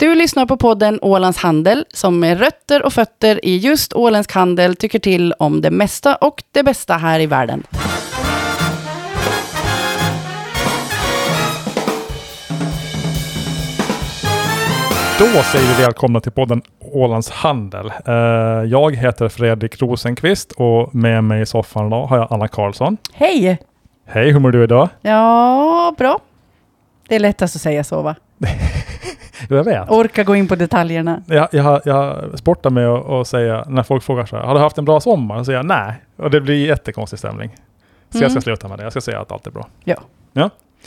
Du lyssnar på podden Ålands Handel som med rötter och fötter i just åländsk handel tycker till om det mesta och det bästa här i världen. Då säger vi välkomna till podden Ålands Handel. Eh, Jag heter Fredrik Rosenqvist och med mig i soffan idag har jag Anna Karlsson. Hej! Hej, hur mår du idag? Ja, bra. Det är lättast att säga så va? Jag vet. Orka gå in på detaljerna. Jag, jag, jag sportar med att att säga, när folk frågar så här, har du haft en bra sommar? Så säger jag nej. Och det blir jättekonstig stämning. Så jag ska Mm. sluta med det. Jag ska säga att allt är bra.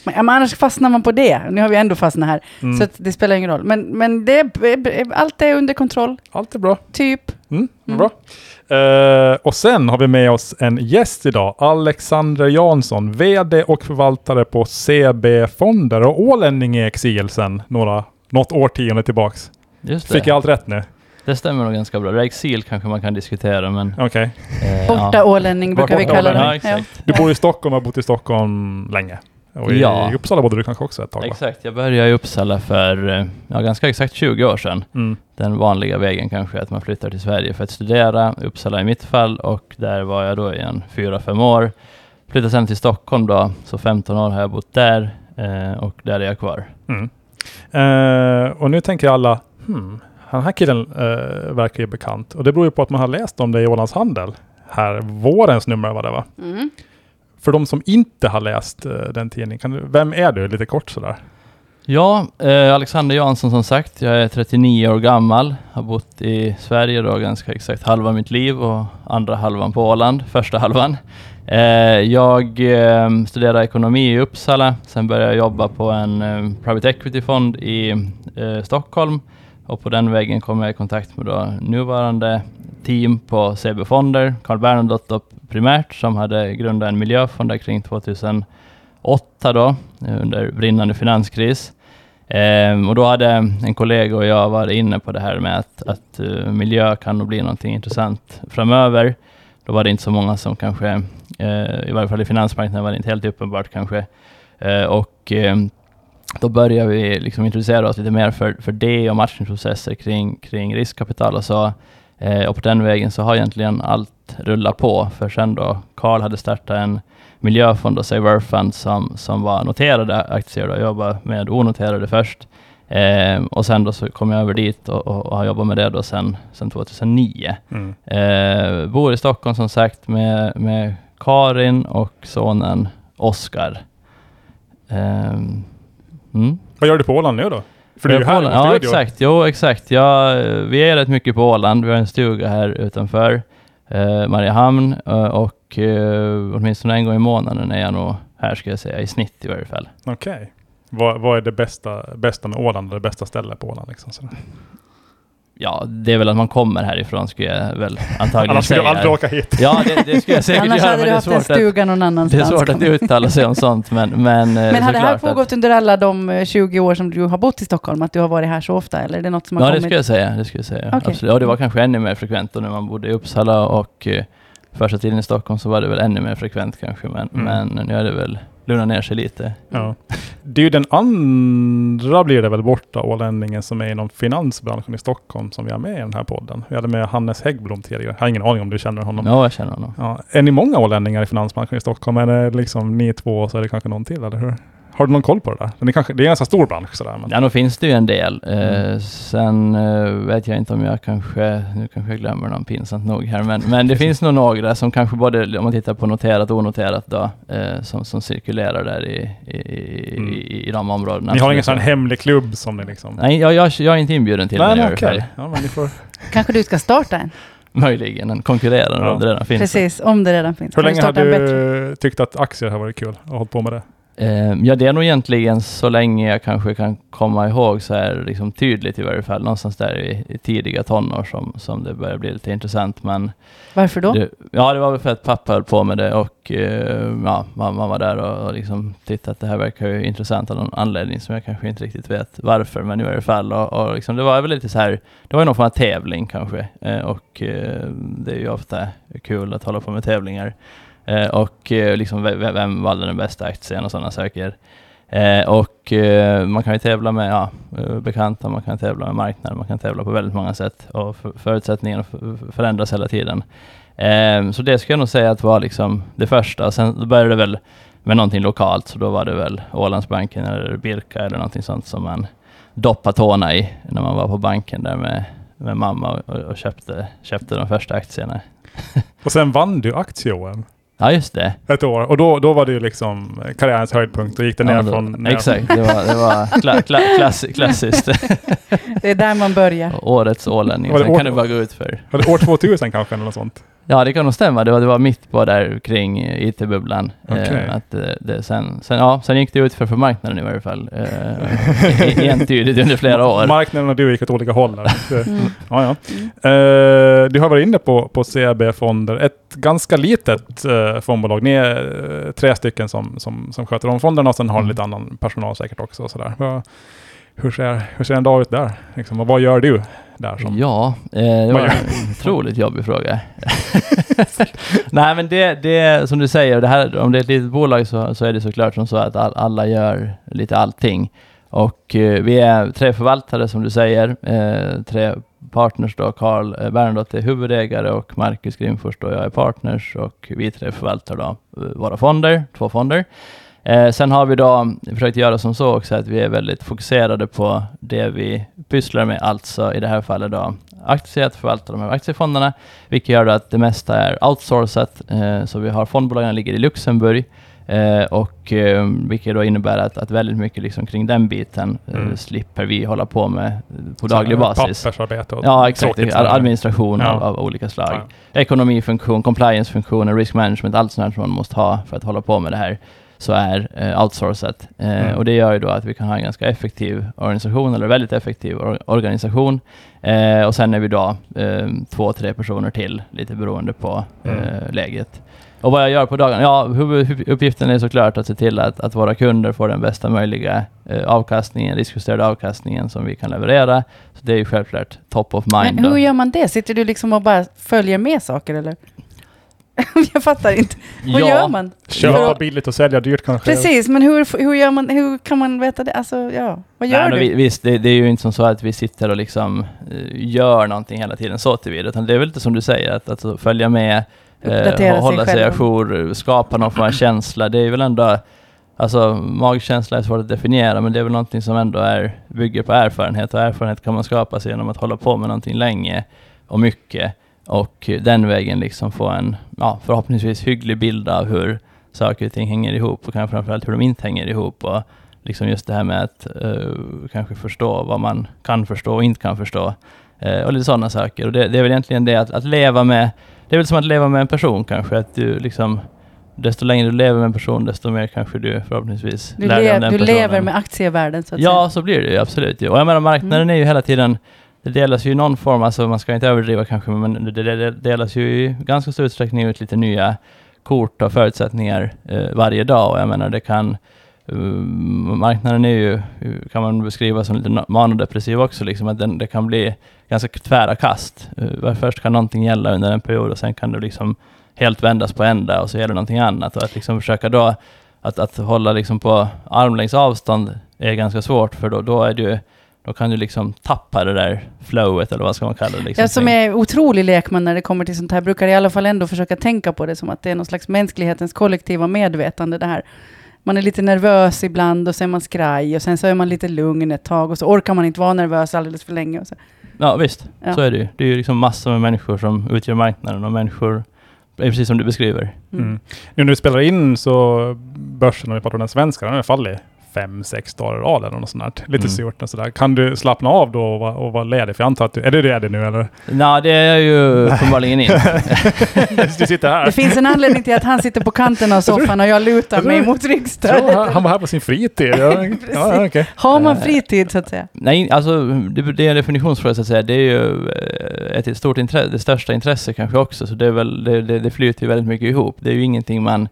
Men, ja, men annars fastnar man på det. Nu har vi ändå fastnat här. Mm. Så det spelar ingen roll. Men, men det, allt är under kontroll. Allt är bra. Typ. Mm, Mm. Bra. Eh, och sen har vi med oss en gäst idag, Alexander Jansson, VD och förvaltare på CB Fonder och ålänning i exil sedan några, något årtionde tillbaks. Just det. Fick jag allt rätt nu? Det stämmer nog ganska bra. Exil kanske man kan diskutera, men... Okej. Eh, Borta ja. ålänning brukar vi kalla det. Ja. Du bor i Stockholm och har bott i Stockholm länge. Och i Ja. Uppsala bodde du kanske också ett tag va? Exakt. Jag började i Uppsala för eh, ja, ganska exakt 20 år sedan. Mm. Den vanliga vägen kanske är att man flyttar till Sverige för att studera. Uppsala i mitt fall och där var jag då i en 4-5 år. Flyttade sen till Stockholm då, så 15 år har jag bott där eh, och där är jag kvar. Mm. Eh, och nu tänker alla, hmm, den här killen eh, verkar ju bekant. Och det beror ju på att man har läst om det i Ålands Handel. Här, vårens nummer var det va? Mm. För de som inte har läst eh, den tidningen, kan du, vem är du lite kort sådär? Ja, eh, Alexander Jansson som sagt. Jag är 39 år gammal. Har bott i Sverige då ganska exakt halva mitt liv och andra halvan på Åland, första halvan. Eh, jag ehm, studerade ekonomi i Uppsala. Sen började jag jobba på en ehm, private equity-fond i eh, Stockholm. Och på den vägen kom jag i kontakt med då nuvarande team på CB Fonder, Carl Bernadotte primärt, som hade grundat en miljöfond där kring 2008 då, eh, under brinnande finanskris. Um, och då hade en kollega och jag varit inne på det här med att, att uh, miljö kan nog bli någonting intressant framöver. Då var det inte så många som kanske, eh, i varje fall i finansmarknaden var det inte helt uppenbart kanske. Eh, och eh, då började vi liksom introducera oss lite mer för, för det och matchningsprocesser kring, kring riskkapital och så. Eh, och på den vägen så har egentligen allt rullat på. För sen då Carl hade startat en miljöfond och Save Earth Fund som, som var noterade aktier och jobbade med onoterade först. Eh, och sen då så kom jag över dit och, och, och har jobbat med det då sen, sen 2009. Mm. Eh, bor i Stockholm som sagt med, med Karin och sonen Oskar. Eh, mm. Vad gör du på Åland nu då? För du är ju här Åland. Ja, exakt. Jo, exakt. Ja, vi är rätt mycket på Åland. Vi har en stuga här utanför eh, Mariehamn eh, och eh, åtminstone en gång i månaden är jag nog här, ska jag säga, i snitt i varje fall. Okej. Vad, vad är det bästa, bästa med Åland? Det bästa stället på Åland? Liksom, sådär. Ja, det är väl att man kommer härifrån, skulle jag väl antagligen Annars skulle säga. du aldrig åka hit. Ja, det, det skulle jag säkert Annars göra, hade men du det är haft en att, stuga någon det är annanstans. svårt att uttala sig om sånt, men Men, eh, Men har det här såklart att- pågått under alla de eh, 20 år som du har bott i Stockholm? Att du har varit här så ofta? Eller är det något som har Ja, det kommit? skulle jag säga. Det skulle jag säga. Absolut. Och det var kanske ännu mer frekvent när man bodde i Uppsala och eh, första tiden i Stockholm så var det väl ännu mer frekvent kanske. Men, Mm. men nu är det väl lugnat ner sig lite. Ja. Det är ju den andra blir det väl borta ålänningen som är inom finansbranschen i Stockholm som vi har med i den här podden. Vi hade med Hannes Häggblom tidigare. Jag har ingen aning om du känner honom. Ja, jag känner honom. Ja. Är ni många ålänningar i finansbranschen i Stockholm? Är det liksom ni två och så är det kanske någon till, eller hur? Har du någon koll på det där? Det är, kanske, det är en ganska stor bransch sådär. Men... Ja, nog finns det ju en del. Eh, Mm. Sen eh, vet jag inte om jag kanske, nu kanske jag glömmer någon pinsamt nog här, men, men det finns nog några som kanske både, om man tittar på noterat och onoterat då, eh, som, som cirkulerar där i, i, Mm. i, i de områdena. Ni har ingen sån hemlig klubb som ni liksom... Nej, jag, jag, jag är inte inbjuden till Nej, den nej okej. Ja, men ni får... Kanske du ska starta en? Möjligen en konkurrerande Ja. om det redan finns. Precis, om det redan finns. Hur länge har du tyckt att aktier har varit kul och hållit på med det? Eh, ja, det är nog egentligen så länge jag kanske kan komma ihåg så här liksom tydligt i varje fall, någonstans där i, i tidiga tonår som, som det börjar bli lite intressant. Men Varför då? det, ja, det var väl för att pappa höll på med det och eh, ja, man var där och, och liksom tittade att det här verkar ju intressant av någon anledning som jag kanske inte riktigt vet varför, men i varje fall. Och, och liksom, det var väl lite så här, det var någon form av tävling kanske eh, och eh, det är ju ofta kul att hålla på med tävlingar. Eh, och eh, liksom vem valde den bästa aktien och sådana saker. Eh, och eh, man kan ju tävla med ja, eh, bekanta, man kan tävla med marknaden, man kan tävla på väldigt många sätt och förutsättningarna förändras hela tiden. Eh, så det skulle jag nog säga att var liksom det första. Sen började det väl med någonting lokalt, så då var det väl Ålandsbanken eller Birka eller någonting sånt som man doppade tårna i när man var på banken där med, med mamma och, och köpte, köpte de första aktierna. Och sen vann du aktie-OM Ja, just det. ett år. Och då, då var det ju liksom karriärens höjdpunkt. Då gick det ner Ja, då- från... ner Exakt, det var, det var kla, kla, klass, klassiskt. Det är där man börjar. Årets ålänning. Sen år- kan det bara gå ut för. Var det år 2000 kanske eller något sånt? Ja, det kan nog stämma. Det var, det var mitt på där kring IT-bubblan. Okej. Eh, att, eh, det, sen, sen, ja, sen gick det ut för, för marknaden i varje fall. Eh, entydigt under flera år. Marknaden och du gick åt olika håll. Mm. Ja, ja. Mm. Eh, du har varit inne på, på CB-fonder. Ett ganska litet eh, fondbolag. Ni är eh, tre stycken som, som, som sköter de fonderna och sen har ni Mm. lite annan personal säkert också. Och sådär. Hur, ser, hur ser en dag ut där? Liksom, och vad gör du där? Som, Ja, eh, det var en otroligt jobbig fråga. Nej, men det, det som du säger, det här, om det är ett litet bolag så, så är det såklart som så att all, alla gör lite allting. Och eh, vi är tre förvaltare som du säger, eh, tre partners då, Carl eh, Bernadotte är huvudägare och Marcus Grimfors då, jag är partners och vi tre förvaltar då eh, våra fonder, två fonder. Eh, sen har vi då försökt göra som så också att vi är väldigt fokuserade på det vi pysslar med, alltså i det här fallet då aktier, att förvalta de här aktiefonderna, vilket gör då att det mesta är outsourcat. Eh, så vi har fondbolagen ligger i Luxemburg eh, och eh, vilket då innebär att, att väldigt mycket liksom kring den biten eh, Mm. slipper vi hålla på med på så daglig basis. Pappersarbete och Ja, exakt. Administration Ja. av, av olika slag. Ja. Ekonomifunktion, compliance-funktioner, risk management, allt sånt som man måste ha för att hålla på med det här, så är eh, outsourcat. Eh, Mm. Och det gör ju då att vi kan ha en ganska effektiv organisation, eller väldigt effektiv or organisation. Eh, och sen är vi då eh, två, tre personer till, lite beroende på eh, Mm. läget. Och vad jag gör på dagarna? Ja, huvuduppgiften är såklart att se till att, att våra kunder får den bästa möjliga eh, avkastningen, riskjusterade avkastningen som vi kan leverera. Så det är ju självklart top of mind. Men då. hur gör man det? Sitter du liksom och bara följer med saker eller? jag fattar inte. Vad Ja, gör man? Köpa Ja. billigt och sälja dyrt kanske. Precis, men hur, hur, gör man, hur kan man veta det? Alltså, ja, vad gör Nej, du? vi- Visst, det, det är ju inte som så att vi sitter och liksom eh, gör någonting hela tiden så tillvida, utan det är väl lite som du säger, att, att följa med, eh, hålla sig ajour, skapa någon form av känsla. Det är väl ändå, alltså magkänsla är svårt att definiera, men det är väl någonting som ändå är, bygger på erfarenhet, och erfarenhet kan man skapa sig genom att hålla på med någonting länge och mycket, och den vägen liksom få en, ja, förhoppningsvis hygglig bild av hur saker och ting hänger ihop, och kanske framförallt hur de inte hänger ihop, och liksom just det här med att eh, kanske förstå vad man kan förstå och inte kan förstå. Eh, och lite sådana saker. Och det, det är väl egentligen det att, att leva med, det är väl som att leva med en person kanske, att du liksom desto längre du lever med en person, desto mer kanske du förhoppningsvis Du, lär dig om den du personen. lever med aktievärlden så att Ja, så blir det ju absolut. Och jag menar marknaden Mm. är ju hela tiden, det delas ju i någon form, alltså man ska inte överdriva kanske, men det, det, delas ju i ganska stor utsträckning ut lite nya kort och förutsättningar eh, varje dag. Och jag menar det kan, eh, marknaden är ju, kan man beskriva som lite manodepressiv också, liksom att den, det kan bli ganska tvära kast. Eh, först kan någonting gälla under en period och sen kan det liksom helt vändas på ända och så gäller någonting annat. Och att liksom försöka då att, att hålla liksom på armlängds avstånd är ganska svårt för då, då är ju då kan du liksom tappa det där flowet eller vad ska man kalla det? Liksom, Jag som är otrolig lekman när det kommer till sånt här brukar i alla fall ändå försöka tänka på det som att det är någon slags mänsklighetens kollektiva medvetande det här. Man är lite nervös ibland och sen är man skraj och sen så är man lite lugn ett tag och så orkar man inte vara nervös alldeles för länge. Och så. Ja visst, Ja. så är det ju. Det är ju liksom massor med människor som utgör marknaden och människor är precis som du beskriver. Mm. Mm. Nu när vi spelar in så börsen, om vi pratar om den svenska, den har fallit fem, sex dagar i rad eller något sånt där. Lite Mm. surt och sådär. Kan du slappna av då och vara, och vara ledig? För jag antar att du, är du ledig nu eller? Nej, det är jag ju uppenbarligen inte. du sitter här. Det finns en anledning till att han sitter på kanten av soffan och jag lutar jag tror- mig mot ryggstödet. han, han var här på sin fritid. Ja, ja, okej. Har man fritid så att säga? Nej, alltså det, det är en definitionsfråga så att säga. Det är ju eh, ett stort intresse, det största intresse kanske också, så det, är väl, det, det, det flyter ju väldigt mycket ihop. Det är ju ingenting man,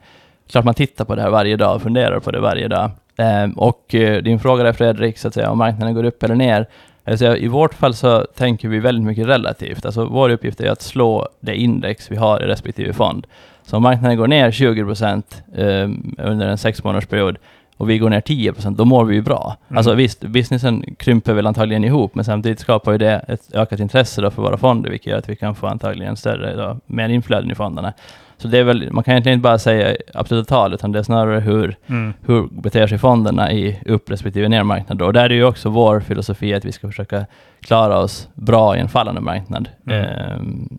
klart man tittar på det här varje dag och funderar på det varje dag. Ehm, och eh, din fråga där Fredrik, så att säga, om marknaden går upp eller ner. Alltså, I vårt fall så tänker vi väldigt mycket relativt. Alltså vår uppgift är att slå det index vi har i respektive fond. Så om marknaden går ner 20 procent under en sex månaders period och vi går ner 10% då mår vi ju bra. Mm. Alltså visst, businessen krymper väl antagligen ihop, men samtidigt skapar ju det ett ökat intresse för våra fonder, vilket gör att vi kan få antagligen större, då, mer inflöden i fonderna. Så det är väl, man kan egentligen inte bara säga absoluta tal, utan det är snarare hur, Mm. hur beter sig fonderna i upp respektive nermarknad. då. Och där är ju också vår filosofi att vi ska försöka klara oss bra i en fallande marknad. Mm. Ehm,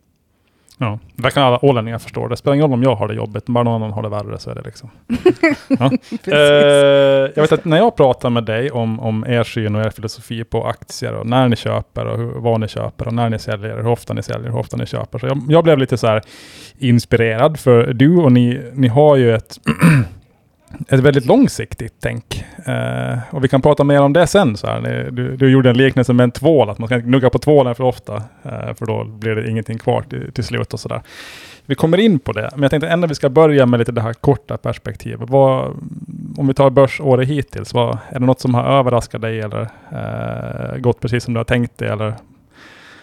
Ja, där kan alla ålänningar förstå. Det spelar ingen roll om jag har det jobbet, bara någon annan har det värre så är det liksom. Ja. Eh, jag vet att när jag pratar med dig om, om er syn och er filosofi på aktier och när ni köper och hur, vad ni köper och när ni säljer, hur ofta ni säljer, hur ofta ni köper. Så jag, jag blev lite så här inspirerad för du och ni, ni har ju ett, ett väldigt långsiktigt tänk. Eh, och vi kan prata mer om det sen. Så här. Du, du gjorde en liknelse med en tvål, att man ska inte gnugga på tvålen för ofta, eh, för då blir det ingenting kvar till, till slut och sådär. Vi kommer in på det, men jag tänkte ändå vi ska börja med lite det här korta perspektivet. Vad, om vi tar börsåret hittills, vad, är det något som har överraskat dig eller eh, gått precis som du har tänkt dig eller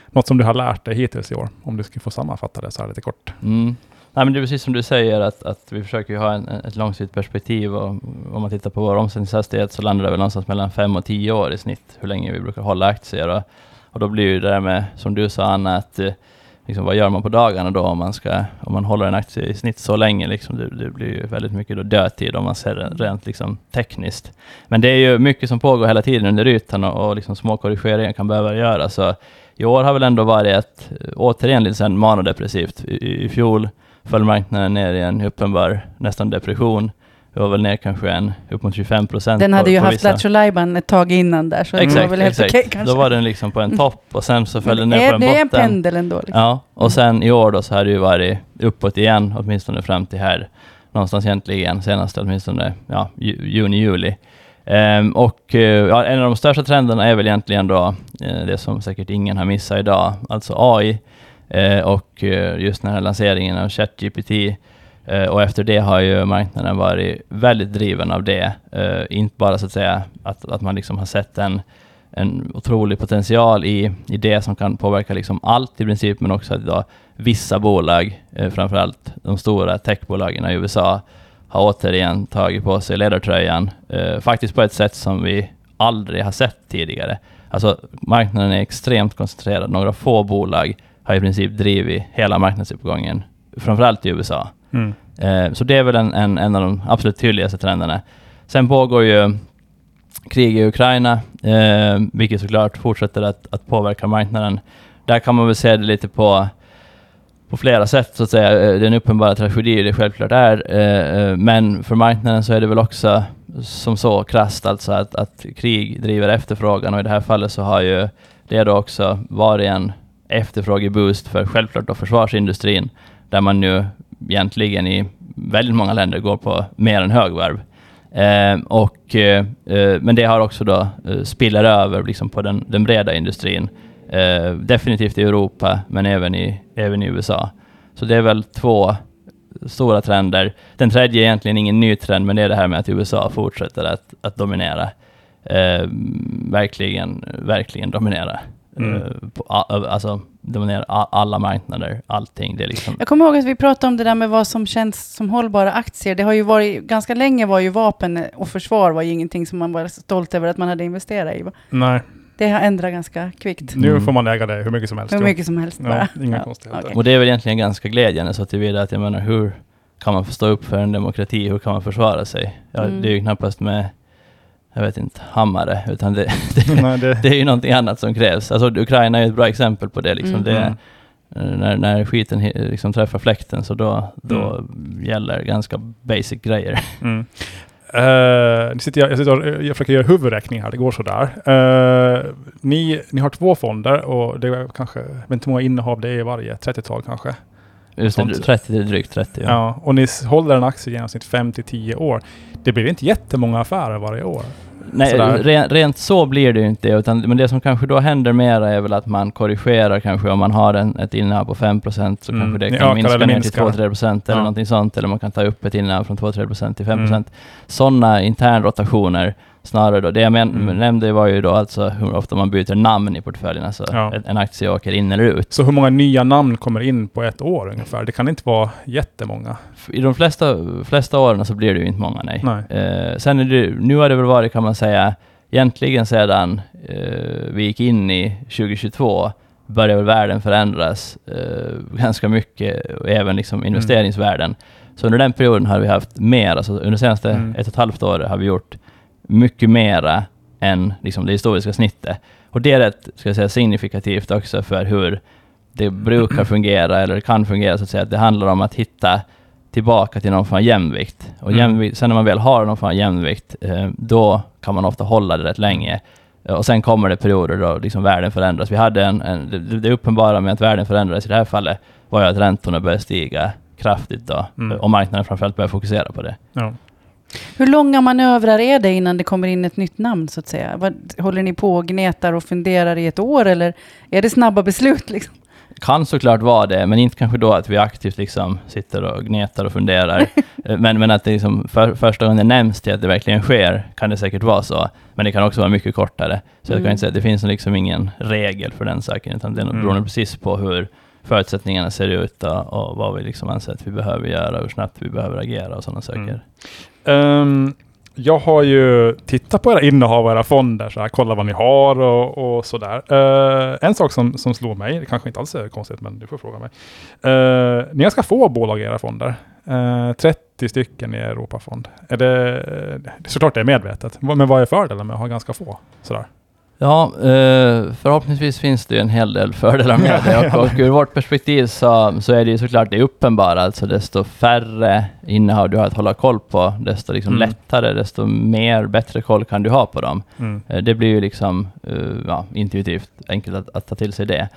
något som du har lärt dig hittills i år? Om du skulle få sammanfatta det så här lite kort. Mm. Nej, men det är precis som du säger, att, att vi försöker ju ha en, ett långsiktigt perspektiv. Och om man tittar på vår omsättningshastighet så landar det väl någonstans mellan 5 och 10 år i snitt, hur länge vi brukar hålla aktier. Och, och då blir ju det där med, som du sa Anna, att eh, liksom, vad gör man på dagarna då om man, ska, om man håller en aktie i snitt så länge? Liksom, det, det blir ju väldigt mycket då dödtid om man ser det rent liksom, tekniskt. Men det är ju mycket som pågår hela tiden under ytan och, och liksom, små korrigeringar kan behöva göras. Så i år har väl ändå varit återigen lite manodepressivt. I, I fjol föll marknaden ner i en uppenbar nästan depression. Vi var väl ner kanske en upp mot 25 procent. Den hade på, ju på haft. Lattjo ett tag innan där, så det var Exakt, väl helt exakt. okej kanske. Då var den liksom på en topp och sen så föll den ner på en det är en botten. pendel ändå. Liksom. Ja, och sen i år då så har det ju varit uppåt igen, åtminstone fram till här, någonstans egentligen, senast åtminstone ja, ju, juni, juli. Ehm, och eh, ja, en av de största trenderna är väl egentligen då eh, det som säkert ingen har missat idag, alltså AI. Eh, och eh, just den här lanseringen av ChatGPT. Eh, och efter det har ju marknaden varit väldigt driven av det. Inte bara så att säga att, att man liksom har sett en, en otrolig potential i, i det som kan påverka liksom allt i princip, men också att idag vissa bolag, eh, framförallt de stora techbolagen i USA, har återigen tagit på sig ledartröjan, eh, faktiskt på ett sätt som vi aldrig har sett tidigare. Alltså marknaden är extremt koncentrerad. Några få bolag har i princip drivit hela marknadsuppgången, framförallt i USA. Mm. Eh, så det är väl en, en, en av de absolut tydligaste trenderna. Sen pågår ju krig i Ukraina, eh, vilket såklart fortsätter att, att påverka marknaden. Där kan man väl se det lite på, på flera sätt, så att säga. Eh, Den uppenbara tragedi det självklart är, men för marknaden så är det väl också som så krasst alltså att, att krig driver efterfrågan och i det här fallet så har ju det då också varit en efterfrågeboost för självklart då försvarsindustrin, där man nu egentligen i väldigt många länder går på mer än högvarv. Eh, och, eh, men det har också då eh, spiller över liksom på den, den breda industrin. Eh, definitivt i Europa, men även i, även i USA. Så det är väl två stora trender. Den tredje är egentligen ingen ny trend, men det är det här med att USA fortsätter att, att dominera. Eh, verkligen, verkligen dominera. Mm. Eh, på, alltså dominera a- alla marknader, allting. Det är liksom... Jag kommer ihåg att vi pratade om det där med vad som känns som hållbara aktier. Det har ju varit, ganska länge var ju vapen och försvar var ju ingenting som man var stolt över att man hade investerat i. Nej, Det har ändrat ganska kvickt. nu Mm. får man äga det hur mycket som helst. Hur mycket som helst bara. Ja, inga Ja, konstigheter. okej. Och det är väl egentligen ganska glädjande så tillvida att jag menar hur kan man få stå upp för en demokrati? Hur kan man försvara sig? Ja, Mm. Det är ju knappast med, jag vet inte, hammare, utan det, det, Nej, det, det är ju någonting annat som krävs. Alltså Ukraina är ett bra exempel på det. Liksom. Mm. det eh, när, när skiten liksom träffar fläkten så då, då Mm. gäller ganska basic grejer. Mm. Uh, sitter jag, jag, sitter och, jag försöker göra huvudräkning här, det går sådär. Uh, ni, ni har två fonder och det är kanske, jag vet inte hur många innehav det är i varje, 30-tal kanske. Just det, Sånt. 30 till drygt 30. Ja. Ja. och ni håller en aktie i genomsnitt 5 till 10 år. Det blir inte jättemånga affärer varje år. Nej, rent, rent så blir det ju inte, utan, men det som kanske då händer mera är väl att man korrigerar kanske om man har en, ett innehav på 5% så Mm. kanske det kan ökar minska eller ner till minskar. 2-3 eller Ja. någonting sånt, eller man kan ta upp ett innehav från 2-3% till 5 Mm. Sådana internrotationer snarare då. Det jag men, Mm. nämnde var ju då alltså hur ofta man byter namn i portföljen, alltså Ja. en, aktie åker in eller ut. Så hur många nya namn kommer in på ett år ungefär? Det kan inte vara jättemånga. I de flesta, flesta åren så blir det ju inte många, nej. Nej. Eh, sen är det, nu har det väl varit, kan man säga, egentligen sedan eh, vi gick in i 2022 börjar väl världen förändras eh, ganska mycket, och även liksom investeringsvärden. Så under den perioden har vi haft mer, alltså under de senaste Mm. ett och ett halvt året har vi gjort mycket mera än liksom det historiska snittet. Och det är rätt, ska jag säga, signifikativt också för hur det brukar fungera, eller kan fungera så att säga. Att det handlar om att hitta tillbaka till någon form av jämvikt. Och Mm. jämvikt, sen när man väl har någon form av jämvikt, eh, då kan man ofta hålla det rätt länge. Och sen kommer det perioder då liksom världen förändras. Vi hade en, en, det, det uppenbara med att världen förändrades i det här fallet var ju att räntorna började stiga kraftigt då, Mm. och marknaden framförallt började fokusera på det. Ja. Hur långa manövrar är det innan det kommer in ett nytt namn så att säga? Vad, håller ni på och gnetar och funderar i ett år eller är det snabba beslut? Liksom? Kan såklart vara det, men inte kanske då att vi aktivt liksom sitter och gnetar och funderar. Eh, men, men att det liksom för, första gången det nämns till att det verkligen sker, kan det säkert vara så. Men det kan också vara mycket kortare. Så jag Mm. kan inte säga att det finns liksom ingen regel för den saken, utan det Mm. beror nog precis på hur förutsättningarna ser ut och, och vad vi liksom anser att vi behöver göra, hur snabbt vi behöver agera och sådana saker. Mm. Um, jag har ju tittat på era innehav och era fonder, så här, kolla vad ni har och, och sådär. Uh, en sak som, som slår mig, det kanske inte alls är konstigt, men du får fråga mig. Uh, ni har ganska få bolag i era fonder. Uh, 30 stycken i Europafond. Är det, såklart det är medvetet, men vad är fördelen med att ha ganska få? Sådär. Ja, eh, förhoppningsvis finns det ju en hel del fördelar med det. Och, och ur vårt perspektiv så, så är det ju såklart det uppenbara. Alltså desto färre innehav du har att hålla koll på, desto liksom Mm. lättare, desto mer, bättre koll kan du ha på dem. Mm. Eh, Det blir ju liksom eh, ja, intuitivt enkelt att, att ta till sig det.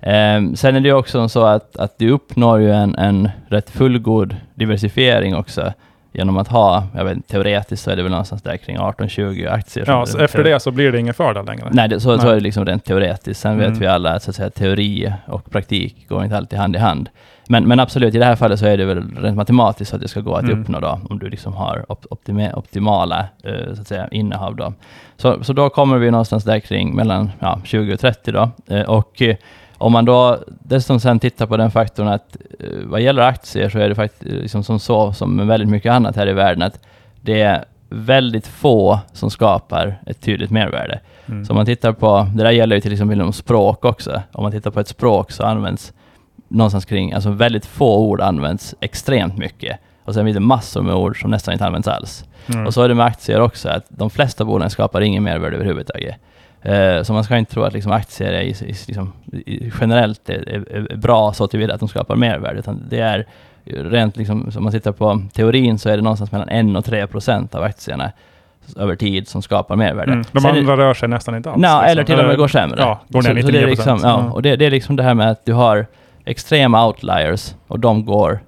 Eh, sen är det också så att, att du uppnår ju en, en rätt fullgod diversifiering också genom att ha, jag vet teoretiskt så är det väl någonstans där kring 18-20 aktier. Ja, så efter det så blir det ingen fördel längre. Nej, det, så, så Nej. är det liksom rent teoretiskt. Sen Mm. vet vi alla att, så att säga, teori och praktik går inte alltid hand i hand. Men, men absolut, i det här fallet så är det väl rent matematiskt så att det ska gå att Mm. uppnå då, om du liksom har op optima optimala eh, så att säga, innehav. Då. Så, så då kommer vi någonstans där kring mellan ja, 20 och 30 då. Eh, och eh, om man då dessutom sen tittar på den faktorn att eh, vad gäller aktier så är det faktiskt liksom som så, som med väldigt mycket annat här i världen, att det är väldigt få som skapar ett tydligt mervärde. Mm. Så om man tittar på, det där gäller ju till exempel inom språk också. Om man tittar på ett språk så används någonstans kring, alltså väldigt få ord används extremt mycket. Och sen finns det massor med ord som nästan inte används alls. Mm. Och så är det med aktier också, att de flesta bolagen skapar ingen mervärde överhuvudtaget. Eh, så man ska inte tro att liksom aktier är i, liksom, i, generellt är, är, är bra så tillvida att de skapar mervärde, utan det är rent liksom, om man tittar på teorin så är det någonstans mellan 1 och 3 procent av aktierna över tid som skapar mervärde. Mm. De Sen är- andra rör sig nästan inte alls. Nej, liksom. eller till och med går sämre. Ja, går ner Så- så 99 det är liksom, ja, och det, det är liksom det här med att du har extrema outliers och de går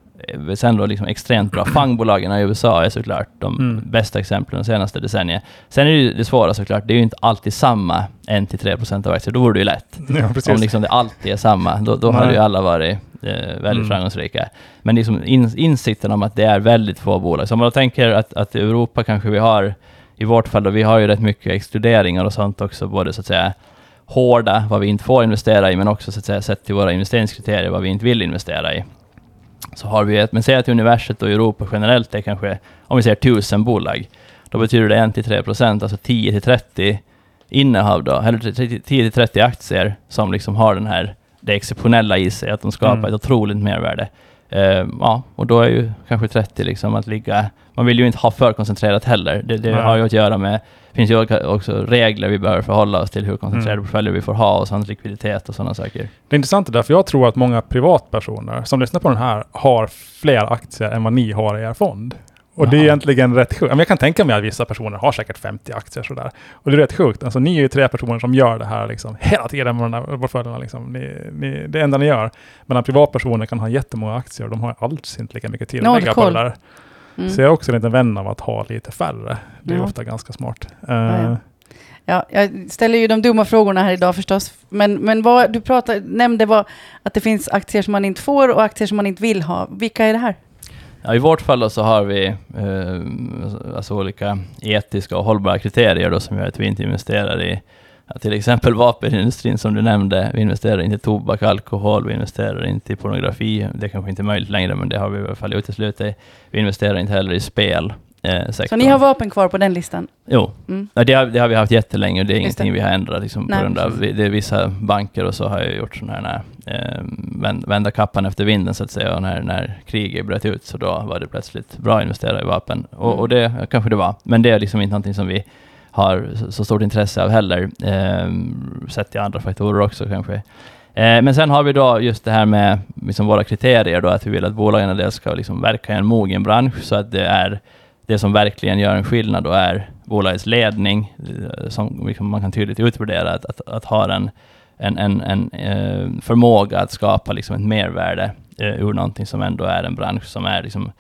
sen då liksom extremt bra. Fangbolagen i USA är såklart de Mm. bästa exemplen de senaste decennierna. Sen är det ju det svåra såklart, det är ju inte alltid samma 1-3% av aktier. Då vore det ju lätt. Ja. Om liksom det alltid är samma, då, då hade ju alla varit eh, väldigt Mm. framgångsrika. Men liksom in, insikten om att det är väldigt få bolag. Så om man tänker att, att i Europa kanske vi har, i vårt fall då, vi har ju rätt mycket exkluderingar och sånt också, både så att säga hårda, vad vi inte får investera i, men också så att säga sett till våra investeringskriterier, vad vi inte vill investera i. Så har vi ett, men säg att universet och Europa generellt är kanske, om vi säger tusen bolag, då betyder det 1-3 procent, alltså 10-30 innehav då, eller 10-30 aktier som liksom har den här, det exceptionella i sig, att de skapar Mm. ett otroligt mervärde. Eh, ja, och då är ju kanske 30 liksom att ligga, man vill ju inte ha för koncentrerat heller. Det, det har ju att göra med, det finns ju också regler vi behöver förhålla oss till hur koncentrerade Mm. portföljer vi får ha och sånt, likviditet och sådana saker. Det är intressant det där, för jag tror att många privatpersoner som lyssnar på den här har fler aktier än vad ni har i er fond. Och det är Jaha. egentligen rätt sjukt. Ja, Jag kan tänka mig att vissa personer har säkert 50 aktier sådär. Och det är rätt sjukt. Alltså ni är ju tre personer som gör det här liksom hela tiden med de här portföljerna. Liksom. Ni, ni, det enda ni gör. Medan privatpersoner kan ha jättemånga aktier och de har alls inte lika mycket tid att lägga på det där. Mm. Så jag är också en liten vän av att ha lite färre. Det är Ja. ofta ganska smart. Eh, ja. Ja, jag ställer ju de dumma frågorna här idag förstås. Men, men vad du pratar, nämnde var att det finns aktier som man inte får och aktier som man inte vill ha. Vilka är det här? Ja, I vårt fall då så har vi eh, alltså olika etiska och hållbara kriterier då som gör att vi inte investerar i ja, till exempel vapenindustrin som du nämnde. Vi investerar inte i tobak, alkohol, vi investerar inte i pornografi. Det är kanske inte är möjligt längre, men det har vi i alla fall uteslutit. Vi investerar inte heller i spel. Eh, så ni har vapen kvar på den listan? Jo, mm. ja, det, har, det har vi haft jättelänge och det är Just ingenting det. vi har ändrat. Liksom, på grund av, det är vissa banker och så har jag gjort sådana här, eh, vända kappan efter vinden så att säga. Och när, när kriget bröt ut så då var det plötsligt bra att investera i vapen. Och, mm. och det kanske det var, men det är liksom inte någonting som vi har så stort intresse av heller. Eh, sett till andra faktorer också kanske. Eh, men sen har vi då just det här med liksom våra kriterier då, att vi vill att bolagen dels ska liksom verka i en mogen bransch, så att det är det som verkligen gör en skillnad då är bolagets ledning, eh, som liksom man kan tydligt utvärdera, att, att, att ha en, en, en, en eh, förmåga att skapa liksom ett mervärde eh, ur någonting som ändå är en bransch som är liksom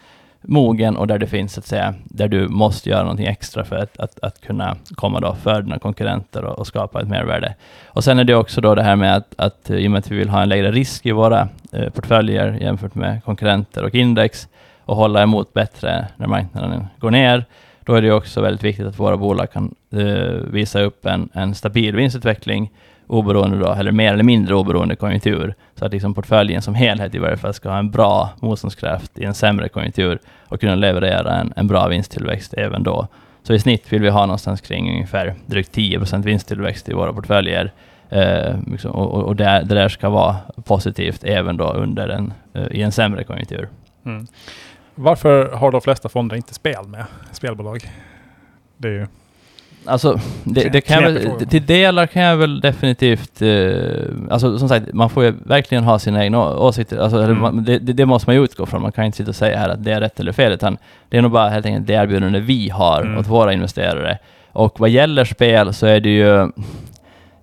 mogen och där det finns, så att säga, där du måste göra någonting extra för att, att, att kunna komma då för dina konkurrenter och, och, skapa ett mervärde. Och sen är det också då det här med att, att eh, i och med att vi vill ha en lägre risk i våra eh, portföljer jämfört med konkurrenter och index och hålla emot bättre när marknaden går ner, då är det också väldigt viktigt att våra bolag kan eh, visa upp en, en stabil vinstutveckling oberoende då, eller mer eller mindre oberoende konjunktur. Så att liksom portföljen som helhet i varje fall ska ha en bra motståndskraft i en sämre konjunktur och kunna leverera en, en bra vinsttillväxt även då. Så i snitt vill vi ha någonstans kring ungefär drygt 10 vinsttillväxt i våra portföljer. Eh, liksom, och, och det, det där ska vara positivt även då under en, eh, i en sämre konjunktur. Mm. Varför har de flesta fonder inte spel med? Spelbolag? Det är ju Alltså, det, det kan väl, till delar kan jag väl definitivt... Eh, alltså som sagt, man får ju verkligen ha sina egna åsikter. Alltså, mm. man, det, det, måste man ju utgå från. Man kan inte sitta och säga här att det är rätt eller fel, utan det är nog bara helt enkelt det erbjudande vi har mm. åt våra investerare. Och vad gäller spel så är det ju...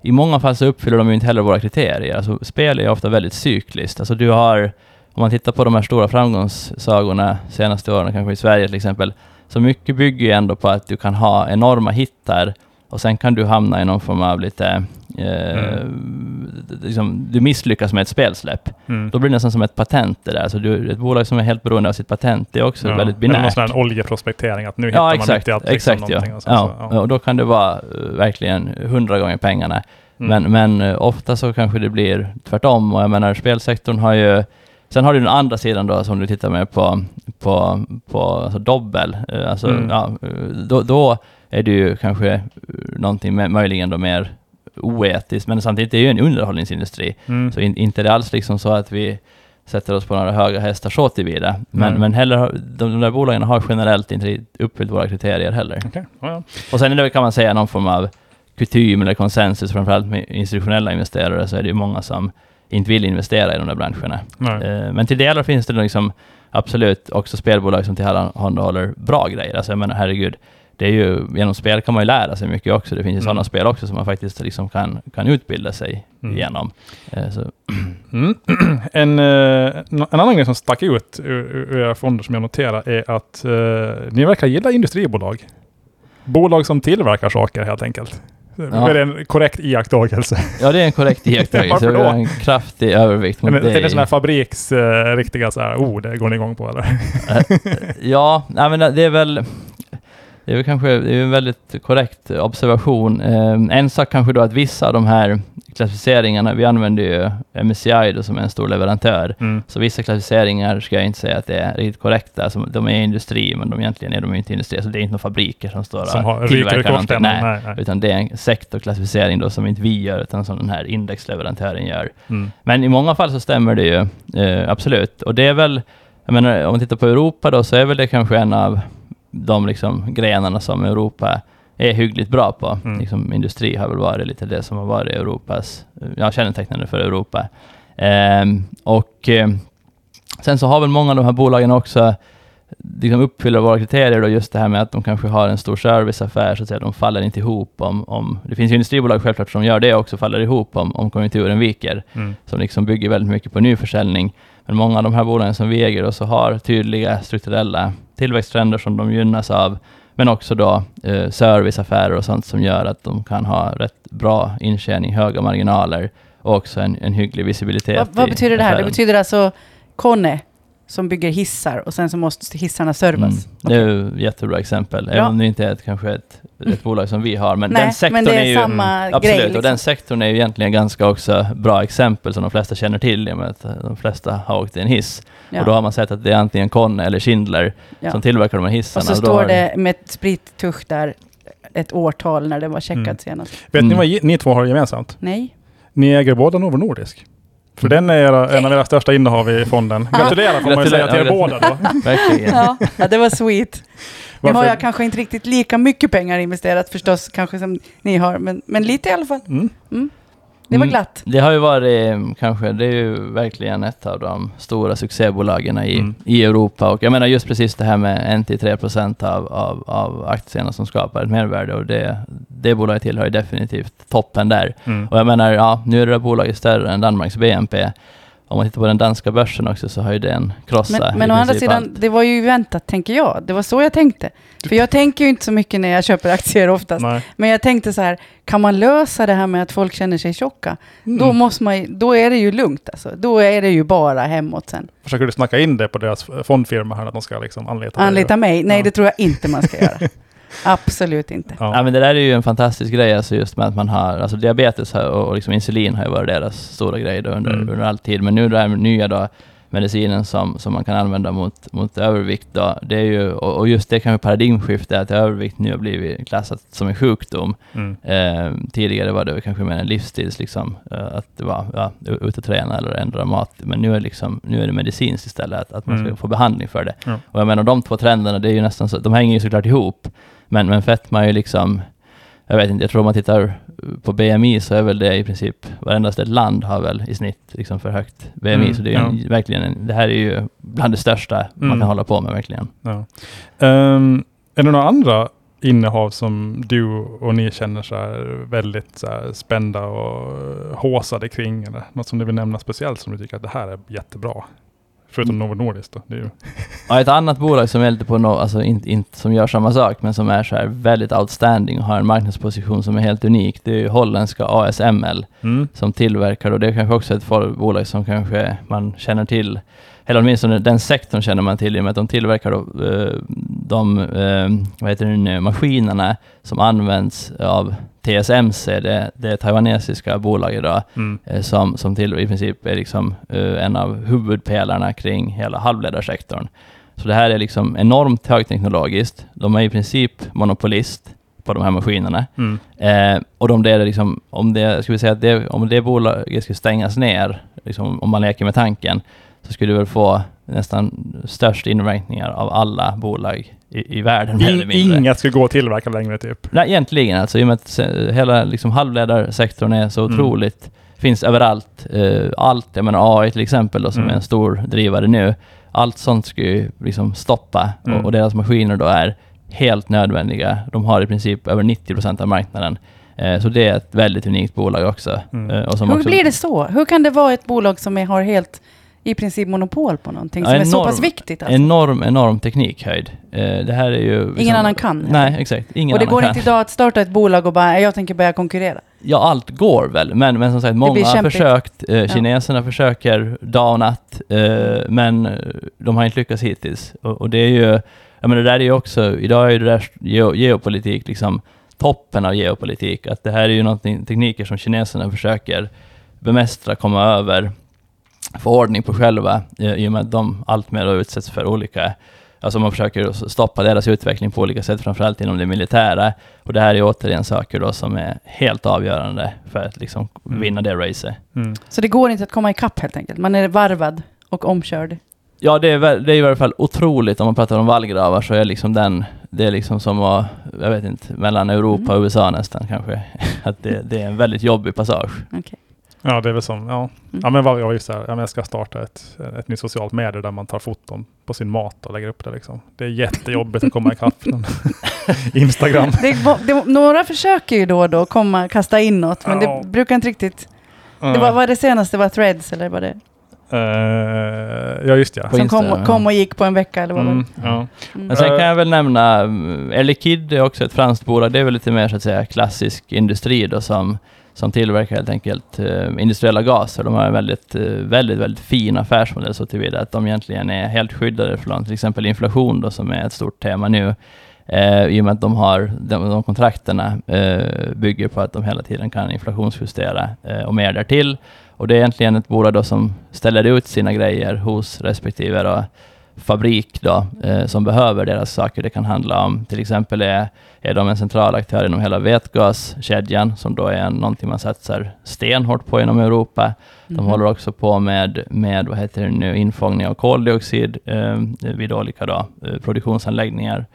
I många fall så uppfyller de ju inte heller våra kriterier. Alltså, spel är ofta väldigt cykliskt. Alltså du har... Om man tittar på de här stora framgångssagorna senaste åren, kanske i Sverige till exempel, så mycket bygger ju ändå på att du kan ha enorma hittar och sen kan du hamna i någon form av lite... Eh, mm. liksom, du misslyckas med ett spelsläpp. Mm. Då blir det nästan som ett patent det där. Så du, ett bolag som är helt beroende av sitt patent, det är också ja. väldigt binärt. Eller någon sån här oljeprospektering, att nu hittar ja, exakt, man mitt i exakt, ja. Och så, ja. Så, ja. och då kan det vara uh, verkligen hundra gånger pengarna. Mm. Men, men uh, ofta så kanske det blir tvärtom. Och jag menar, spelsektorn har ju Sen har du den andra sidan då som du tittar med på, på, på alltså dobbel. Eh, alltså, mm. ja, då, då, är det ju kanske någonting med, möjligen då mer oetiskt, men samtidigt är det ju en underhållningsindustri. Mm. Så in, inte det alls liksom så att vi sätter oss på några höga hästar så tillvida. Men, mm. men heller, de, de där bolagen har generellt inte uppfyllt våra kriterier heller. Okay. Ja. Och sen är det, kan man säga någon form av kutym eller konsensus, framförallt med institutionella investerare, så är det ju många som inte vill investera i de där branscherna. Eh, men till delar finns det liksom absolut också spelbolag som tillhandahåller bra grejer. Alltså jag menar herregud, det är ju, genom spel kan man ju lära sig mycket också. Det finns ju mm. sådana spel också som man faktiskt liksom kan, kan utbilda sig mm. genom. Eh, mm. En, eh, en annan grej som stack ut ur, era fonder som jag noterar är att eh, ni verkar gilla industribolag. Bolag som tillverkar saker helt enkelt. Ja. Är det en korrekt iakttagelse? Ja, det är en korrekt iakttagelse. Varför då? en kraftig övervikt mot Men, dig. Är det sådana här fabriks uh, riktiga så här, oh, det går ni igång på eller? ja, nej, men det är väl... Det är väl kanske det är en väldigt korrekt observation. Eh, en sak kanske då att vissa av de här klassificeringarna, vi använder ju MSCI då som är en stor leverantör, mm. så vissa klassificeringar ska jag inte säga att det är riktigt korrekta. Alltså, de är industri, men de egentligen är de inte industri, så det är inte några fabriker som står som och tillverkar någonting. Nej, nej, nej, utan det är en sektorklassificering då som inte vi gör, utan som den här indexleverantören gör. Mm. Men i många fall så stämmer det ju, eh, absolut. Och det är väl, jag menar, om man tittar på Europa då, så är väl det kanske en av de liksom grenarna som Europa är hyggligt bra på. Mm. Liksom, industri har väl varit lite det som har varit Europas, ja, kännetecknande för Europa. Um, och um, sen så har väl många av de här bolagen också liksom uppfyller våra kriterier då just det här med att de kanske har en stor serviceaffär, så att säga. De faller inte ihop om, om det finns ju industribolag självklart som gör det också, faller ihop om, om konjunkturen viker, mm. som liksom bygger väldigt mycket på nyförsäljning. Men många av de här bolagen som vi äger så har tydliga strukturella tillväxttrender som de gynnas av, men också då eh, serviceaffärer och sånt som gör att de kan ha rätt bra intjäning, höga marginaler och också en, en hygglig visibilitet. Va, vad betyder det här? Det betyder alltså Kone, som bygger hissar och sen så måste hissarna servas. Mm. Det är ju ett jättebra exempel. Även om det inte är ett, kanske ett, ett bolag som vi har. Men Nej, den sektorn men det är är ju... samma Absolut, grej. och Liksom. den sektorn är ju egentligen ganska också bra exempel som de flesta känner till. I och med att de flesta har åkt i en hiss. Ja. Och då har man sett att det är antingen Conne eller Schindler Ja. som tillverkar de här hissarna. Och så då står har- det med ett sprittusch där ett årtal när det var checkat Mm. senast. Vet Mm. ni vad ni två har gemensamt? Nej? Ni äger båda Novo Nordisk. För Mm. den är era, en av era största innehav i fonden. Gratulerar får man ju säga till er båda då. Verkligen. Ja, ja det var sweet. Nu har Varför- jag kanske inte riktigt lika mycket pengar investerat förstås, kanske som ni har, men, men lite i alla fall. Mm. Det var Mm. glatt. Det har ju varit eh, kanske, det är ju verkligen ett av de stora succébolagen i, Mm. i Europa. Och jag menar just precis det här med 1-3 procent av, av, av aktierna som skapar ett mervärde. Och det, det bolaget tillhör ju definitivt toppen där. Mm. Och jag menar, ja, nu är det där bolaget större än Danmarks BNP. Om man tittar på den danska börsen också så har ju den krossat Men, men å andra sidan, allt. det var ju väntat, tänker jag. Det var så jag tänkte. För jag tänker ju inte så mycket när jag köper aktier oftast. Nej. Men jag tänkte så här, kan man lösa det här med att folk känner sig tjocka? Mm. Då, måste man, då är det ju lugnt alltså. Då är det ju bara hemåt sen. Försöker du snacka in det på deras fondfirma här att de ska liksom anlita dig? Anlita mig? Nej, Ja. det tror jag inte man ska göra. Absolut inte. Ja. Ja. men det där är ju en fantastisk grej, alltså just med att man har, alltså diabetes och, liksom insulin har ju varit deras stora grej då under, Mm. under all tid. Men nu det här nya då, medicinen som, som man kan använda mot, mot övervikt då, det är ju, och, och just det kanske paradigmskifte att övervikt nu har blivit klassat som en sjukdom. Mm. Eh, tidigare var det kanske mer en livsstils, liksom, eh, att det var ja, ut och träna eller ändra mat. Men nu är, liksom, nu är det medicinskt istället, att, att man ska Mm. få behandling för det. Ja. Och jag menar de två trenderna, det är ju nästan så, de hänger ju såklart ihop. Men, men fetma är ju liksom, jag vet inte, jag tror om man tittar på BMI så är väl det i princip, varenda ett land har väl i snitt liksom för högt BMI. Mm, så det är en, verkligen, en, det här är ju bland det största man Mm. kan hålla på med verkligen. Ja. Ehm, är det några andra innehav som du och ni känner så väldigt så spända och håsade kring? Eller något som du vill nämna speciellt som du tycker att det här är jättebra? Förutom Novo Nordisk då. Det är ju, Ja, ett annat bolag som är lite på no, alltså inte, inte som gör samma sak, men som är så här väldigt outstanding och har en marknadsposition som är helt unik. Det är ju holländska ASML mm. som tillverkar och det är kanske också ett bolag som kanske man känner till. Eller åtminstone den sektorn känner man till i och med att de tillverkar då, eh, de eh, vad heter det nu, maskinerna som används av TSMC, det, det taiwanesiska bolaget då, Mm. eh, som, som till i princip är liksom en av huvudpelarna kring hela halvledarsektorn. Så det här är liksom enormt högteknologiskt. De är i princip monopolist på de här maskinerna. Mm. Eh, och de det är liksom, om det, ska vi säga att det, om det bolaget skulle stängas ner, liksom, om man leker med tanken, så skulle det väl få nästan störst inverkningar av alla bolag i, i världen In, inga ska gå att tillverka längre typ. Nej, egentligen alltså, i och med att hela liksom, halvledarsektorn är så Mm. otroligt, finns överallt. Eh, allt, jag menar AI till exempel då, som Mm. är en stor drivare nu, allt sånt ska ju liksom stoppa Mm. och, och deras maskiner då är helt nödvändiga. De har i princip över 90 procent av marknaden. Eh, så det är ett väldigt unikt bolag också. Mm. Eh, och som Hur också blir det så? Hur kan det vara ett bolag som är, har helt i princip monopol på någonting Ja, som är så enorm- pass viktigt? Alltså? Enorm, enorm teknikhöjd. Eh, det här är ju... liksom- Ingen annan kan, Nej, exakt. Ingen och det går kan. inte idag att starta ett bolag och bara, jag tänker börja konkurrera. Ja, allt går väl, men, men som sagt, många har försökt. Eh, kineserna försöker dag och natt, eh, men eh, de har inte lyckats hittills. Och, och det är ju, jag menar, det där är ju också, idag är ju det där geo, geopolitik liksom toppen av geopolitik. Att det här är ju någonting, tekniker som kineserna försöker bemästra, komma över, få ordning på själva, i och med att de alltmer utsätts för olika Alltså man försöker stoppa deras utveckling på olika sätt, framförallt inom det militära. Och det här är återigen saker då som är helt avgörande för att liksom Mm. vinna det racet. Mm. Så det går inte att komma ikapp helt enkelt. Man är varvad och omkörd. Ja, det är, det är i alla fall otroligt om man pratar om vallgravar så är liksom den, det är liksom som att, jag vet inte, mellan Europa Mm. och USA nästan kanske. Att det, det är en väldigt jobbig passage. Okej. Ja, det är väl som, ja. Mm. Ja men vad jag just här, ja, men jag ska starta ett, ett nytt socialt medie där man tar foton på sin mat och lägger upp det liksom. Det är jättejobbigt att komma ikapp. Instagram. Det, det, några försöker ju då och då komma, kasta in något, men Ja. det brukar inte riktigt... Det var, var det senaste var Threads eller var det? Eh, ja, just ja. På Som Insta, kom, ja. kom och gick på en vecka eller vad Mm, ja. Mm. Men sen kan jag väl nämna, mm, Liquide är också ett franskt bolag. Det är väl lite mer så att säga klassisk industri då som, som tillverkar helt enkelt eh, industriella gaser. De har en väldigt, eh, väldigt, väldigt fin affärsmodell så tillvida att de egentligen är helt skyddade från till exempel inflation då, som är ett stort tema nu. Eh, I och med att de, har, de, de kontrakterna eh, bygger på att de hela tiden kan inflationsjustera eh, och mer därtill. Och det är egentligen ett bolag då som ställer ut sina grejer hos respektive då, fabrik då, eh, som behöver deras saker. Det kan handla om, till exempel är, är de en central aktör inom hela vätgaskedjan, som då är någonting man satsar stenhårt på inom Europa. De Mhm. håller också på med, med vad heter det nu, infångning av koldioxid eh, vid olika då, eh, produktionsanläggningar.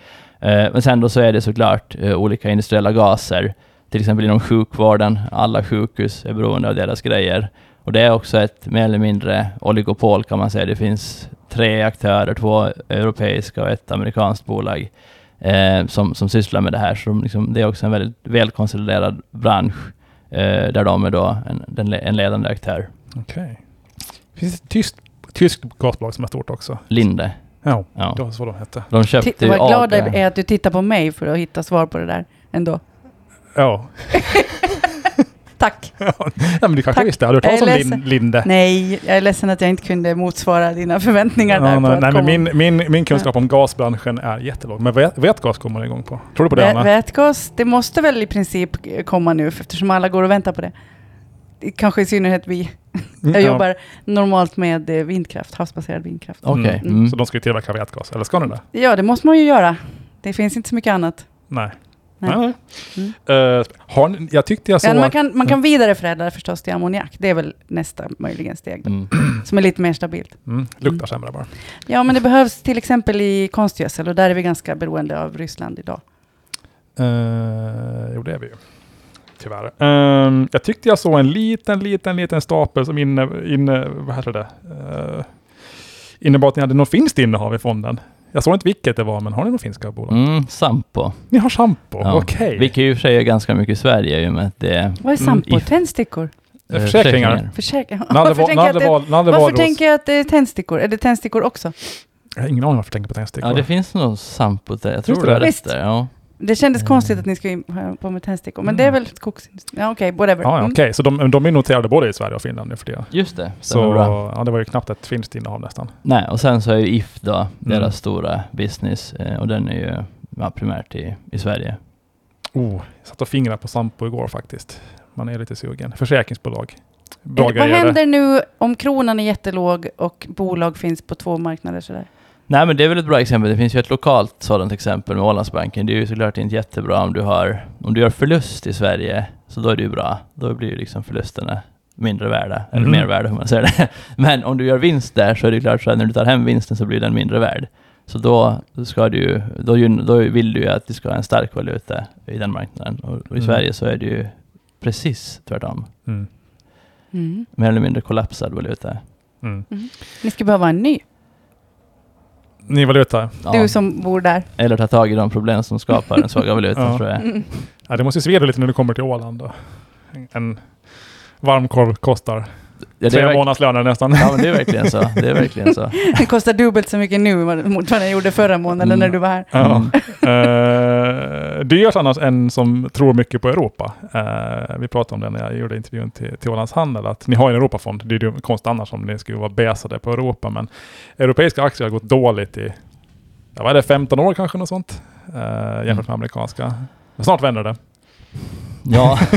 Eh, men sen då så är det såklart eh, olika industriella gaser, till exempel inom sjukvården. Alla sjukhus är beroende av deras grejer. Och det är också ett mer eller mindre oligopol kan man säga. Det finns tre aktörer, två europeiska och ett amerikanskt bolag eh, som, som sysslar med det här. Så de liksom, det är också en väldigt välkonsoliderad bransch eh, där de är då en, en ledande aktör. Okej. Finns det ett tyskt, tyskt gasbolag som är stort också? Linde. Ja, Ja. det var så de hette. De köpte ju vad glad AG. jag är att du tittar på mig för att hitta svar på det där ändå. Ja. Tack. ja, men du kanske Tack. visste. Har du hört talas om. Lin- Linde? Nej, jag är ledsen att jag inte kunde motsvara dina förväntningar där. Ja, på nej, nej, men min, min, min kunskap om gasbranschen är jättelåg. Men vätgas kommer man igång på. Tror du på det, Anna? Vätgas, det måste väl i princip komma nu eftersom alla går och väntar på det. Kanske i synnerhet vi. Mm, Jag ja. jobbar normalt med eh, vindkraft, havsbaserad vindkraft. Okej. Mm. Mm. Så de ska ju tillverka vätgas. Eller ska de det? Ja, det måste man ju göra. Det finns inte så mycket annat. Nej. Nej. Nej. Eh, har jag tyckte jag såg... Ja, man, kan, man kan vidareförädla det förstås till ammoniak. Det är väl nästa möjligen steg Mm. som är lite mer stabilt. Mm, luktar sämre bara. Ja, men det behövs till exempel i konstgödsel och där är vi ganska beroende av Ryssland idag. Uh, jo, det är vi ju. Tyvärr. Ehm, jag tyckte jag såg en liten, liten, liten stapel som inne, inne vad heter det? Uh, innebar att ni hade något finskt innehav i fonden. Jag såg inte vilket det var, men har ni några finska bolag? Mm, Sampo. Ni har Sampo, Ja. okej. Vilket ju i och för sig är ganska mycket i Sverige i och med att det är Vad är Mm, Sampo? i- Tändstickor? Eh, Försäkringar. Försäkring. När det Varför var- tänker jag att det- var- när det var Varför hos- tänker jag att det är tändstickor? Är det tändstickor också? Jag har ingen aning varför jag tänker på tändstickor. Ja, det finns nog Sampo där. Jag tror Finns det det är det? rätt där. Ja. Det kändes Mm. konstigt att ni skulle ha på med tändstickor, men det är väl skogsindustri? Ja, okej, whatever. Ja, ja, Mm. okej. Så de, de är noterade både i Sverige och Finland nu för det. Just det, Så bra. ja, det var ju knappt ett finskt innehav nästan. Nej, och sen så är ju If då deras Mm. stora business eh, och den är ju ja, primärt i, i Sverige. Oh, jag satt och fingrade på Sampo igår faktiskt. Man är lite sugen. Försäkringsbolag. Bra Eh, Vad händer nu om kronan är jättelåg och bolag finns på två marknader sådär? Nej men det är väl ett bra exempel. Det finns ju ett lokalt sådant exempel med Ålandsbanken. Det är ju såklart inte jättebra om du har om du gör förlust i Sverige. Så då är det ju bra. Då blir ju liksom förlusterna mindre värda. Eller Mhm. mer värda hur man säger det. Men om du gör vinst där så är det klart så att när du tar hem vinsten så blir den mindre värd. Så då, ska du, då, då vill du ju att du ska ha en stark valuta i den marknaden. Och, i Mm. Sverige så är det ju precis tvärtom. Mm. Mm. Mer eller mindre kollapsad valuta. Mm. Ni ska behöva en ny, Ny valuta. Ja. du som bor där. Eller ta tag i de problem som skapar den svaga valutan Ja. tror jag. Mm. Ja, det måste ju sveda lite när du kommer till Åland. Då. En varmkorv kostar Ja, det är tre månadslöner nästan. Ja men det är verkligen så. Det är verkligen så. Det kostar dubbelt så mycket nu mot vad den gjorde förra månaden Mm. när du var här. Ja. Mm. Uh, dyrt annars en som tror mycket på Europa. Eh, vi pratade om det när jag gjorde intervjun till, till Ålands Handel, att ni har en Europafond. Det är ju konstigt annars om ni skulle vara besade på Europa, men europeiska aktier har gått dåligt i, ja, vad är det, 15 år kanske något sånt, uh, jämfört med amerikanska. Men snart vänder det. Ja.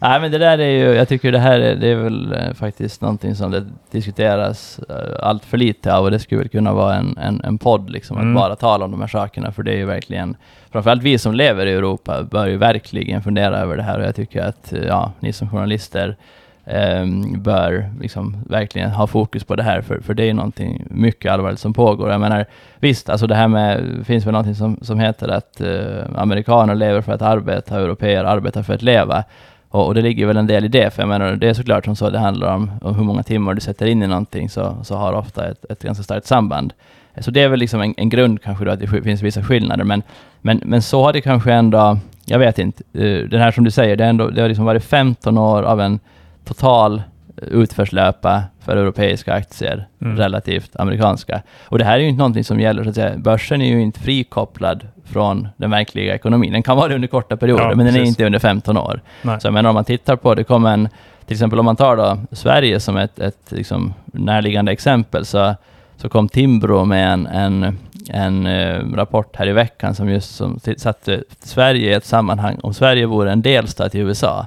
Nej men det där är ju, jag tycker det här är, det är väl eh, faktiskt någonting som det diskuteras eh, allt för lite av och det skulle väl kunna vara en, en, en podd liksom, Mm. att bara tala om de här sakerna för det är ju verkligen, framförallt vi som lever i Europa bör ju verkligen fundera över det här och jag tycker att eh, ja, ni som journalister ehm, bör liksom verkligen ha fokus på det här, för, för det är någonting mycket allvarligt som pågår. Jag menar, visst, alltså det här med, finns väl någonting som, som heter att eh, amerikaner lever för att arbeta, europeer arbetar för att leva. Och, och det ligger väl en del i det, för jag menar, det är såklart som så det handlar om, om hur många timmar du sätter in i någonting, så, så har ofta ett, ett ganska starkt samband. Så det är väl liksom en, en grund kanske då, att det finns vissa skillnader, men, men, men så har det kanske ändå, jag vet inte, eh, den här som du säger, det, är ändå, det har liksom varit 15 år av en total utförslöpa för europeiska aktier Mm. relativt amerikanska. Och det här är ju inte någonting som gäller, så att säga. Börsen är ju inte frikopplad från den verkliga ekonomin. Den kan vara det under korta perioder, Ja, men den är precis. inte under 15 år. Nej. Så jag menar om man tittar på, det kommer en, till exempel om man tar då Sverige som ett, ett liksom närliggande exempel, så, så kom Timbro med en, en, en eh, rapport här i veckan som just som satte Sverige i ett sammanhang. Om Sverige vore en delstat i USA,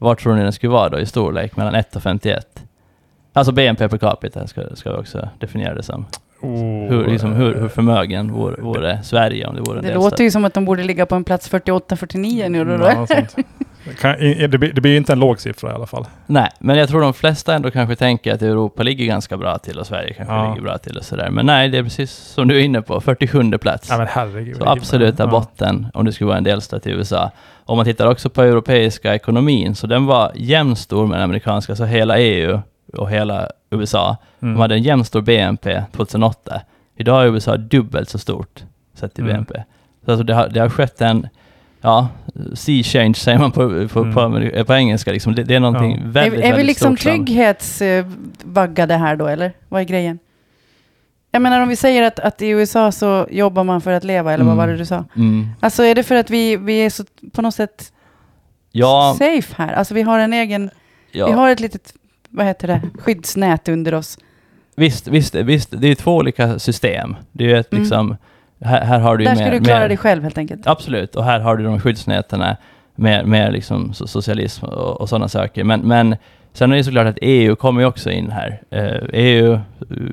var tror ni den skulle vara då i storlek mellan 1 och 51? Alltså BNP per capita ska, ska vi också definiera det som. Oh, Hur, liksom, hur, hur förmögen vore, vore Sverige om det vore en Det delstat? låter ju som att de borde ligga på en plats 48-49 nu då. då. Ja. Det kan, det, blir, det blir inte en låg siffra i alla fall. Nej, men jag tror de flesta ändå kanske tänker att Europa ligger ganska bra till och Sverige kanske Ja. ligger bra till och sådär. Men nej, det är precis som du är inne på, 47 plats. Ja, men herregud. Så absoluta Ja. botten om det skulle vara en delstat i USA. Om man tittar också på europeiska ekonomin, så den var jämnstor med den amerikanska, så hela EU och hela USA. Mm. De hade en jämnstor BNP 2008. Idag är USA dubbelt så stort sett till Mm. BNP. Så alltså det, har, det har skett en, ja, sea change säger man på, på, Mm. på, på engelska. Liksom. Det, det är någonting Är, väldigt, är vi väldigt liksom stort som- trygghetsvaggade här då, eller? Vad är grejen? Jag menar om vi säger att, att i USA så jobbar man för att leva, eller vad Mm. var det du sa? Mm. Alltså är det för att vi, vi är så på något sätt Ja, safe här? Alltså vi har en egen, ja. vi har ett litet, vad heter det, skyddsnät under oss. Visst, visst, visst, det är två olika system. Det är ju ett Mm. liksom, här, här har du Där ska mer, du klara mer, dig själv helt enkelt. Absolut, och här har du de skyddsnäten med, med liksom so- socialism och, och sådana saker. Men, men sen är det såklart att EU kommer ju också in här. Eh, EU eh,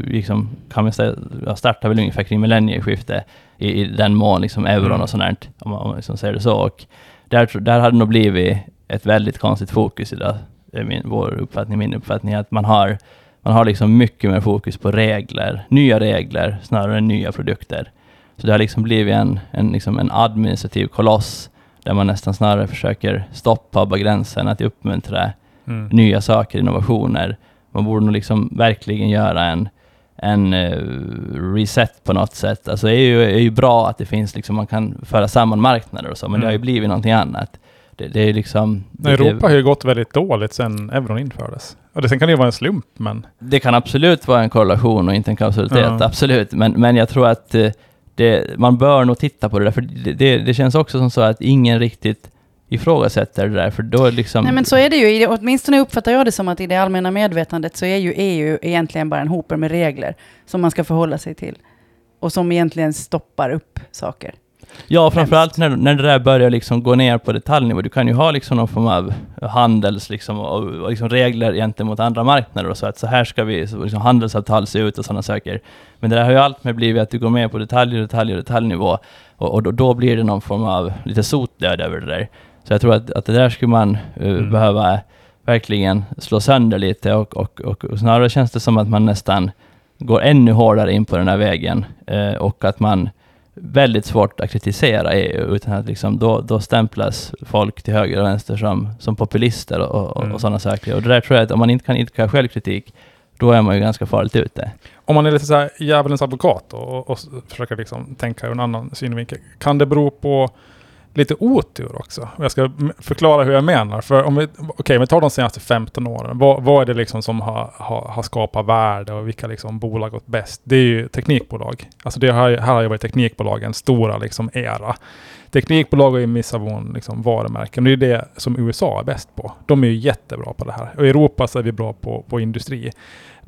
liksom, kan man säga, startar väl ungefär kring millennieskiftet i, i den mån liksom euron Mm. och sånt där, om man, om man liksom säger det så. Och där, där hade det nog blivit ett väldigt konstigt fokus idag. Det är min, vår uppfattning, min uppfattning, att man har man har liksom mycket mer fokus på regler, nya regler snarare än nya produkter. Så det har liksom blivit en, en, liksom en administrativ koloss där man nästan snarare försöker stoppa och begränsa än att uppmuntra Mm. nya saker, innovationer. Man borde nog liksom verkligen göra en, en eh, reset på något sätt. Alltså det är ju, är ju bra att det finns, liksom, man kan föra samman marknader och så, men det har ju Mm. blivit någonting annat. Det, det är liksom... Det, Europa har ju gått väldigt dåligt sedan euron infördes. Och det, sen kan det ju vara en slump, men... Det kan absolut vara en korrelation och inte en kausalitet, Ja. absolut. Men, men jag tror att eh, det, man bör nog titta på det där, för det, det, det känns också som så att ingen riktigt ifrågasätter det där, för då liksom... Nej men så är det ju, åtminstone uppfattar jag det som att i det allmänna medvetandet så är ju EU egentligen bara en hoper med regler som man ska förhålla sig till. Och som egentligen stoppar upp saker. Ja, framförallt när, när det där börjar liksom gå ner på detaljnivå. Du kan ju ha liksom någon form av handels liksom, och, och liksom regler gentemot andra marknader och så att så här ska vi, så liksom handelsavtal se ut och sådana saker. Men det där har ju allt med blivit att du går med på detaljer, detaljer, detaljnivå och, och då, då blir det någon form av lite sotdöd över det där. Så jag tror att, att det där skulle man eh, Mm. behöva verkligen slå sönder lite och, och, och, och snarare känns det som att man nästan går ännu hårdare in på den här vägen eh, och att man väldigt svårt att kritisera EU, utan att liksom då, då stämplas folk till höger och vänster som, som populister och, och, Mm. och sådana saker. Och det där tror jag att om man inte kan idka självkritik, då är man ju ganska farligt ute. Om man är lite så här djävulens advokat och, och, och försöker liksom tänka ur en annan synvinkel. Kan det bero på lite otur också? Jag ska förklara hur jag menar. För om vi, okay, vi tar de senaste 15 åren. Vad, vad är det liksom som har, har, har skapat värde och vilka liksom bolag gått bäst? Det är ju teknikbolag. Alltså det har, ju- här har ju varit teknikbolagens stora liksom era. Teknikbolag är ju Missavon liksom varumärken. Det är det som USA är bäst på. De är ju jättebra på det här. Och i Europa så är vi bra på, på industri.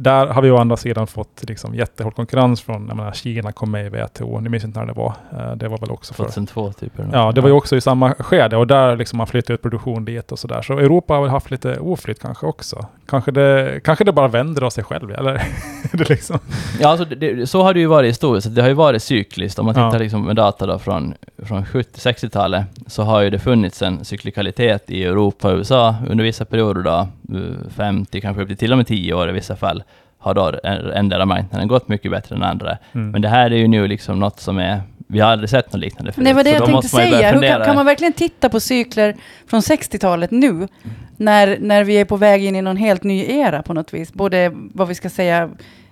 Där har vi å andra sidan fått liksom jättehård konkurrens från, jag menar, Kina kom med i WTO, nu minns inte när det var. Eh, Det var väl också för... 2002 typ. Ja, det var ju också i samma skede och där liksom man flyttade ut produktion dit och sådär. Så Europa har väl haft lite oflytt kanske också. Kanske det, kanske det bara vänder av sig själv, eller? Det liksom... Ja, alltså det, så har det ju varit historiskt. så Det har ju varit cykliskt. Om man Ja. tittar liksom med data då från, från 70-60-talet så har ju det funnits en cyklikalitet i Europa och USA under vissa perioder då, eh, 50, kanske upp till till och med 10 år i vissa fall, har då en- endera marknaden gått mycket bättre än andra. Mm. Men det här är ju nu liksom något som är, vi har aldrig sett något liknande förut. Det var det jag tänkte säga. Hur kan, kan man verkligen titta på cykler från 60-talet nu? När, när vi är på väg in i någon helt ny era på något vis. Både vad vi ska säga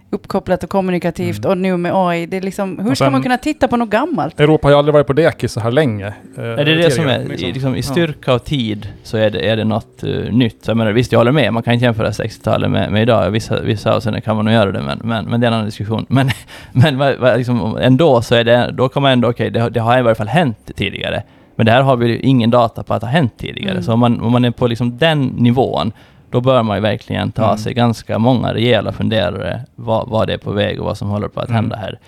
uppkopplat och kommunikativt och nu med AI. Det är liksom, hur Och ska sen- man kunna titta på något gammalt? Europa har ju aldrig varit på dekis så här länge. eh, Är det det som är, i- liksom, i styrka och tid så är det, är det något uh, nytt. Så jag menar, visst, jag håller med, man kan inte jämföra 60-talet med, med idag. Vissa, vissa avseenden kan man nog göra det, men, men, men det är en annan diskussion. Men, men vad- vad liksom, ändå så är det, då kan man ändå, okej, det, har- det har i varje fall hänt tidigare. Men det här har vi ju ingen data på att det har hänt tidigare. Mm. Så om man, om man är på liksom den nivån, då bör man ju verkligen ta Mm. sig ganska många rejäla funderare vad, vad det är på väg och vad som håller på att Mm. hända här.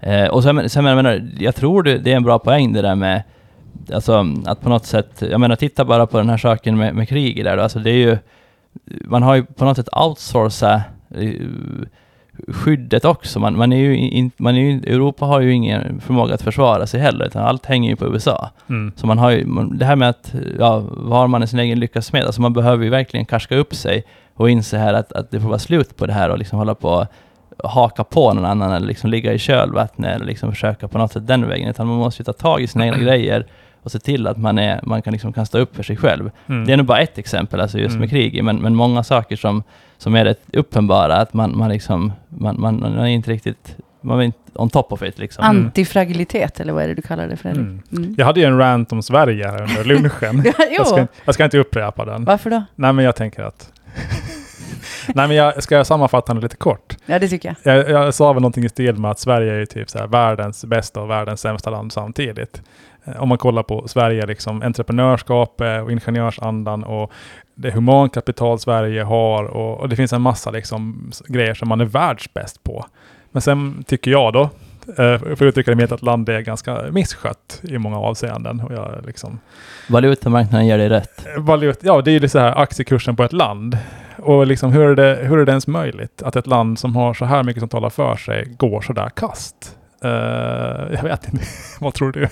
Eh, och sen, sen jag menar, jag tror det, det är en bra poäng det där med Alltså att på något sätt, jag menar titta bara på den här saken med, med kriget där då. Alltså det är ju, man har ju på något sätt outsourcat eh, skyddet också. Man, man är ju in, man är ju, Europa har ju ingen förmåga att försvara sig heller, utan allt hänger ju på USA. Mm. Så man har ju, det här med att, ja, vad har man i sin egen lyckas med? Alltså man behöver ju verkligen karska upp sig och inse här att, att det får vara slut på det här och liksom hålla på och haka på någon annan eller liksom ligga i kölvattnet eller liksom försöka på något sätt den vägen. Utan man måste ju ta tag i sina egna grejer och se till att man, är, man kan, liksom kan stå upp för sig själv. Mm. Det är nog bara ett exempel, alltså just Mm. med krig, men, men många saker som, som är rätt uppenbara, att man, man, liksom, man, man, man är inte riktigt man är inte on top of it. Liksom. Mm. Antifragilitet, eller vad är det du kallar det Fredrik? Mm. Mm. Jag hade ju en rant om Sverige här under lunchen. Ja, jag, ska, jag ska inte upprepa den. Varför då? Nej, men jag tänker att... Nej, men jag ska sammanfatta den lite kort. Ja, det tycker jag. Jag, jag sa väl någonting i stil med att Sverige är ju typ så här världens bästa och världens sämsta land samtidigt. Eh, Om man kollar på Sverige, liksom entreprenörskapet och ingenjörsandan och det humankapital Sverige har och, och det finns en massa liksom grejer som man är världsbäst på. Men sen tycker jag då, eh, för att uttrycka det med att landet är ganska misskött i många avseenden. Och jag liksom, Valutamarknaden ger dig rätt. valut, ja, det är ju så här aktiekursen på ett land. Och liksom hur är, det, hur är det ens möjligt att ett land som har så här mycket som talar för sig går så där kast? Eh, jag vet inte. Vad tror du?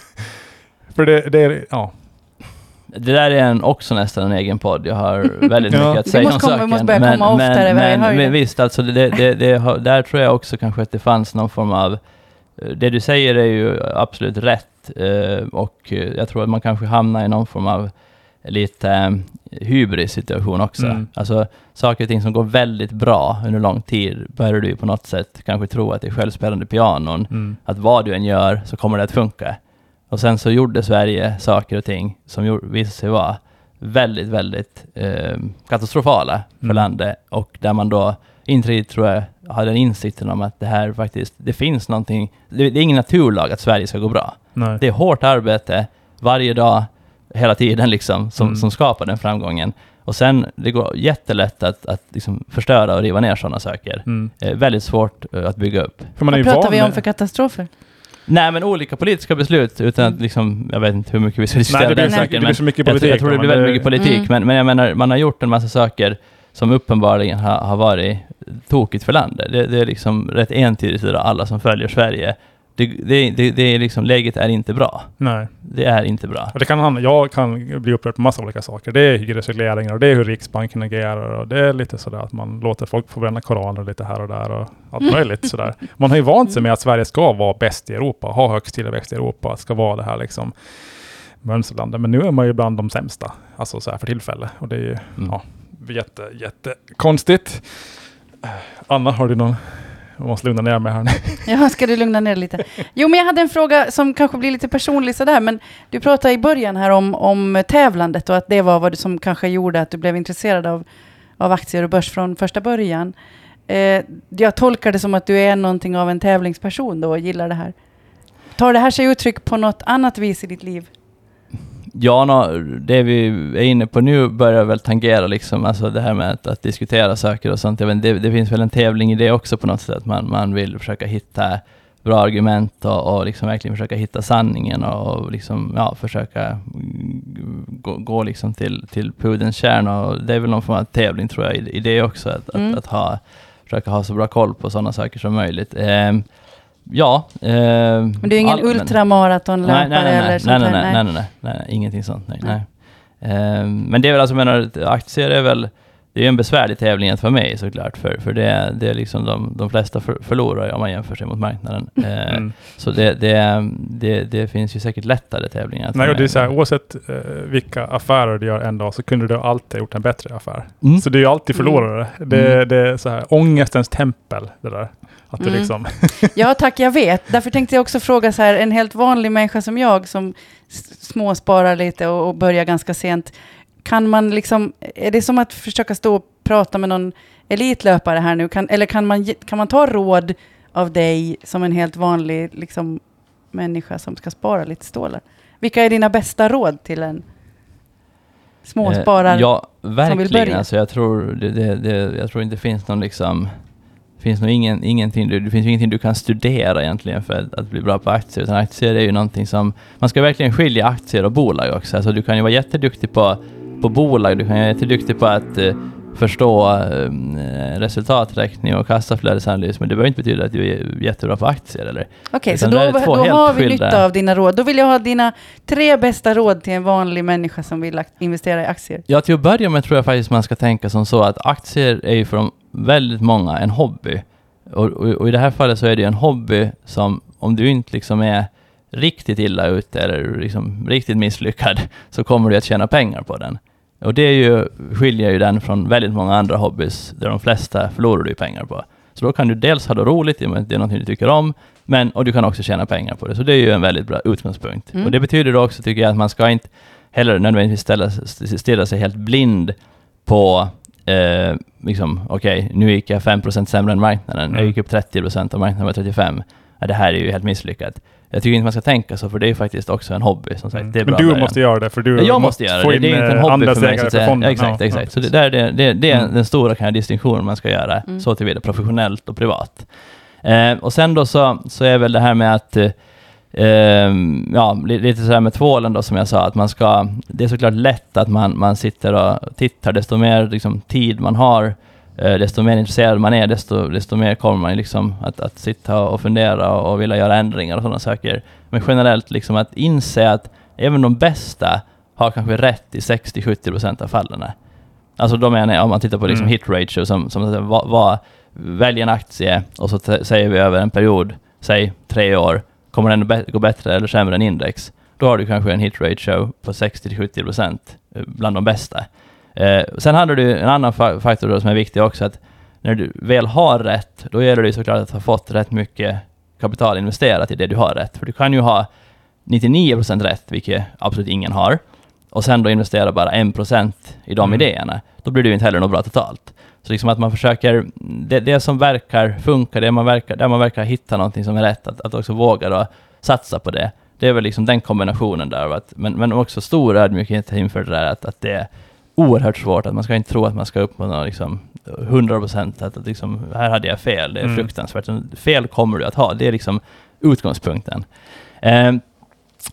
För det, det är, ja. Det där är en, också nästan en egen podd. Jag har väldigt Ja. mycket att säga om komma- vi saken. måste börja komma oftare, men, men, men visst, alltså det, det, det, där tror jag också kanske att det fanns någon form av... eh, Det du säger är ju absolut rätt. eh, Och eh, jag tror att man kanske hamnar i någon form av lite eh, hybris-situation också. Mm. Alltså saker och ting som går väldigt bra under lång tid börjar du på något sätt kanske tro att det är självspelande pianon Mm. att vad du än gör så kommer det att funka. Och sen så gjorde Sverige saker och ting som gjorde, visade sig vara väldigt, väldigt eh, katastrofala för Mm. landet och där man då inte riktigt, tror jag, hade den insikten om att det här faktiskt, det finns någonting, det, det är ingen naturlag att Sverige ska gå bra. Nej. Det är hårt arbete varje dag, hela tiden liksom, som, Mm. som skapar den framgången. Och sen, det går jättelätt att, att liksom förstöra och riva ner sådana saker. Mm. Eh, väldigt svårt eh, att bygga upp. För man är ju Vad pratar vi om för katastrofer? Nej, men olika politiska beslut utan att liksom, jag vet inte hur mycket vi ska diskutera Nej, det blir, den saken. det men blir så mycket jag, tror- politik. jag tror det men blir väldigt mycket politik, Mm. men, men jag menar, man har gjort en massa saker som uppenbarligen har, har varit tokigt för landet. Det, det är liksom rätt entydigt idag, alla som följer Sverige. Det, det, det, det är liksom, läget är inte bra. Nej. Det är inte bra. Och det kan, jag kan bli upprörd på massa olika saker. Det är hyresregleringar och det är hur Riksbanken agerar och det är lite sådär att man låter folk få bränna koraner lite här och där och allt möjligt sådär. Man har ju vant sig med att Sverige ska vara bäst i Europa, ha högst tillväxt i Europa, ska vara det här liksom mönsterlandet. Men nu är man ju bland de sämsta, alltså så här för tillfället. Och det är ju Mm. ja, jätte, jättekonstigt. Anna, har du någon? Jag måste lugna ner mig här nu. Ja, ska du lugna ner lite? Jo, men jag hade en fråga som kanske blir lite personlig sådär, men du pratade i början här om, om tävlandet och att det var vad som kanske gjorde att du blev intresserad av, av aktier och börs från första början. Eh, jag tolkar det som att du är någonting av en tävlingsperson då och gillar det här. Tar det här sig uttryck på något annat vis i ditt liv? Ja, nå, det vi är inne på nu börjar väl tangera liksom, alltså det här med att, att diskutera saker och sånt. Jag vet, det, det finns väl en tävling i det också på något sätt. Man, man vill försöka hitta bra argument och, och liksom verkligen försöka hitta sanningen och, och liksom, ja, försöka gå, gå liksom till, till pudelns kärna. Och det är väl någon form av tävling tror jag i, i det också. Att, Mm. att, att ha, försöka ha så bra koll på sådana saker som möjligt. Ehm, ja. ehm, Men du är ingen all- ultramaratonlöpare nej, nej, nej, eller sånt nej, nej, nej, nej, nej, nej, ingenting sånt. Nej, Nej. Ehm, men det är väl alltså, menar, aktier är väl, det är en besvärlig tävling med i såklart, för, för det, det är liksom de, de flesta för, förlorar om man jämför sig mot marknaden. Eh, Mm. Så det, det, det, det finns ju säkert lättare tävlingar Nej, och det är så här, oavsett eh, vilka affärer du gör en dag så kunde du alltid ha gjort en bättre affär. Mm. Så det är ju alltid förlorare. Det, Mm. det är så här, ångestens tempel, det där. Att det Mm. liksom... Ja tack, jag vet. Därför tänkte jag också fråga så här, en helt vanlig människa som jag som småsparar lite och, och börjar ganska sent. Kan man liksom, är det som att försöka stå och prata med någon elitlöpare här nu? Kan, eller kan man, kan man ta råd av dig som en helt vanlig liksom, människa som ska spara lite stålar? Vilka är dina bästa råd till en småsparare? Eh, Ja, vill verkligen. börja. Alltså, jag, tror det, det, det, jag tror inte det finns någon liksom... finns nog ingen, ingenting, du- det finns ingenting du kan studera egentligen för att, att bli bra på aktier. Utan aktier är ju någonting som... Man ska verkligen skilja aktier och bolag också. Alltså, du kan ju vara jätteduktig på, på bolag, du kan vara jätteduktig på att eh, förstå eh, resultaträkning och kassaflödesanalys, men det behöver inte betyda att du är jättebra på aktier. Okej, så Utan då, då har vi skilda- nytta av dina råd. Då vill jag ha dina tre bästa råd till en vanlig människa som vill investera i aktier. Ja, till att börja med tror jag faktiskt man ska tänka som så att aktier är ju för väldigt många en hobby. Och, och, och i det här fallet så är det ju en hobby som, om du inte liksom är riktigt illa ute eller liksom riktigt misslyckad, så kommer du att tjäna pengar på den. Och det är ju, skiljer ju den från väldigt många andra hobbys, där de flesta förlorar du pengar på. Så då kan du dels ha det roligt, i och med att det är någonting du tycker om, men, och du kan också tjäna pengar på det. Så det är ju en väldigt bra utgångspunkt. Mm. Och det betyder då också, tycker jag, att man ska inte heller nödvändigtvis ställa, stirra sig helt blind på eh, liksom, okej, nu gick jag 5% sämre än marknaden. Jag Mm. gick upp 30% och marknaden var 35%. Ja, det här är ju helt misslyckat. Jag tycker inte man ska tänka så, för det är ju faktiskt också en hobby. Som sagt, det är Mm. Men du måste göra det, för du Ja, jag måste göra få det. in Det är inte en eh, hobby för mig. Så att säga. fonden. Exakt, exakt. ja, Så det, där, är det, det, det är Mm. den stora kan jag, distinktionen man ska göra, Mm. så tillvida professionellt och privat. Eh, och sen då så, så är väl det här med att eh, ja, li- lite sådär med tvålen då som jag sa, att man ska, det är såklart lätt att man, man sitter och tittar, desto mer liksom, tid man har, desto mer intresserad man är, desto, desto mer kommer man liksom att, att sitta och fundera och, och vilja göra ändringar och sådana saker. Men generellt liksom att inse att även de bästa har kanske rätt i 60-70% av fallen. Alltså då menar jag, om man tittar på liksom Mm. hit ratio, som, som vad, vad, välj en aktie och så säger vi över en period, säg tre år, kommer den bä- gå bättre eller sämre än index, då har du kanske en hit ratio på 60-70% eh, bland de bästa. Eh, sen hade du en annan fa- faktor då som är viktig också, att när du väl har rätt, då gäller det ju såklart att ha fått rätt mycket kapital investerat i det du har rätt. För du kan ju ha 99% rätt, vilket absolut ingen har, och sen då investera bara 1% i de Mm. idéerna, då blir det ju inte heller något bra totalt. Så liksom att man försöker, det, det som verkar funka, det man verkar, där man verkar hitta någonting som är rätt, att, att också våga då satsa på det. Det är väl liksom den kombinationen där. Att, men, men också stor ödmjukhet inför det där att, att det är oerhört svårt, att man ska inte tro att man ska uppnå liksom 100% att, att liksom, här hade jag fel, det är Mm. fruktansvärt. Fel kommer du att ha, det är liksom utgångspunkten. Ehm,